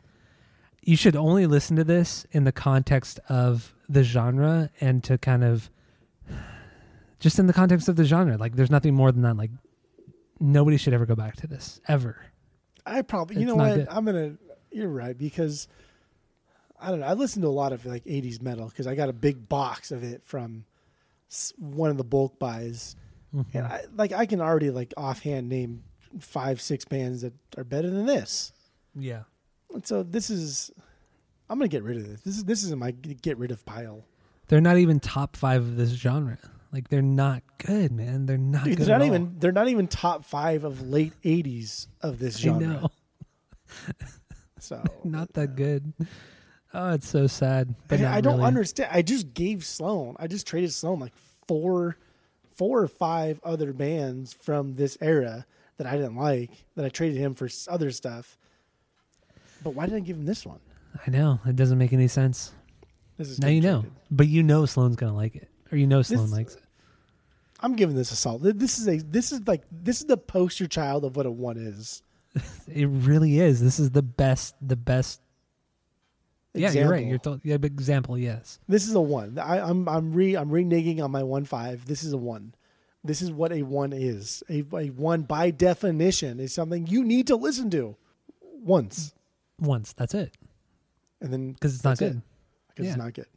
You should only listen to this in the context of the genre and to kind of. Just in the context of the genre, like there's nothing more than that. Like nobody should ever go back to this ever. I probably, you It's know what? good. I'm gonna. You're right because I don't know. I listened to a lot of like '80s metal because I got a big box of it from one of the bulk buys, Mm-hmm. and I like I can already like offhand name five, six bands that are better than this. Yeah. And so this is. I'm gonna get rid of this. This is this is my get rid of pile. They're not even top five of this genre. Like they're not good, man. They're not Dude, they're not at all. even they're not even top five of late '80s of this I genre. know. So Not that good. Oh, it's so sad. But not I don't really. understand. I just gave Sloan. I just traded Sloan like four, four or five other bands from this era that I didn't like. That I traded him for other stuff. But why did I give him this one? I know. It doesn't make any sense. This is Now you know. But you know Sloan's gonna like it. Or you know Sloan This- likes it. I'm giving this a solid. This is a. This is like this is the poster child of what a one is. It really is. This is the best the best Yeah, you're right. Example. You're to- yeah, example, yes. This is a one. I, I'm I'm re I'm reneging on my one five. This is a one. This is what a one is. A, a one by definition is something you need to listen to once, Once. That's it. and then Because it's not good. because Yeah. it's not good.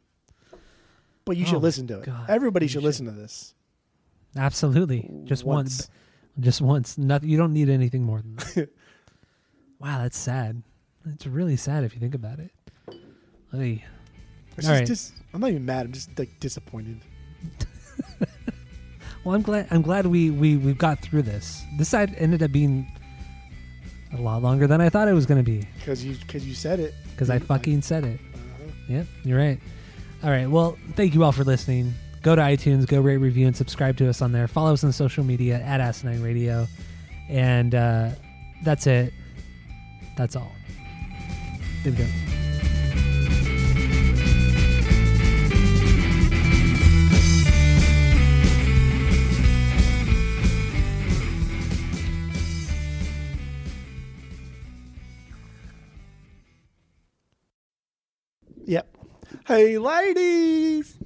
But you Oh should listen to it. God, Everybody should should. listen to this. Absolutely. Just Once. once. Just once. Nothing you don't need anything more than that. wow, that's sad. It's really sad if you think about it. Hey. It's All just, right. dis- I'm not even mad. I'm just like disappointed. Well, I'm glad. I'm glad we we we got through this. This side ended up being A lot longer than I thought it was going to be because you because you said it. because I fucking said it. Yep, you're right. All right. Well, thank you all for listening. Go to iTunes, go rate, review, and subscribe to us on there. Follow us on social media at Asinine Radio. And uh, that's it. That's all. There we go. Yep. Hey, ladies.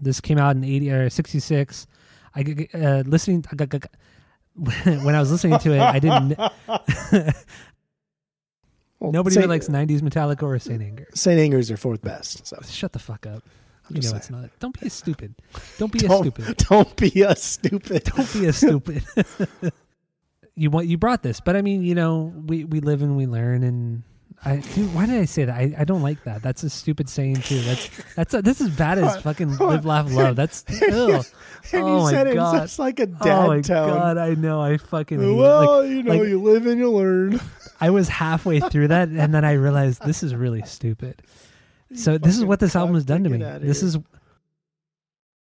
This came out in 80 or 66. I uh, listening when I was listening to it, I didn't. Well, Nobody Saint, really likes 90s Metallica or Saint Anger. Saint Anger's their fourth best. So Shut the fuck up. You just know it's not. Don't be a stupid. Don't be a don't, stupid. don't be a stupid. Don't be a stupid. you want you brought this, but I mean, you know, we we live and we learn, and I dude, why did I say that? I, I don't like that. That's a stupid saying too. That's that's a, this is bad as fucking live laugh love. That's ugh. And oh you my said it god. such like a dad oh my tone. god, I know. I fucking hate it. Well, Like, you know, like- you live and you learn. I was halfway through that, and then I realized this is really stupid. So this is what this album has done to me. This is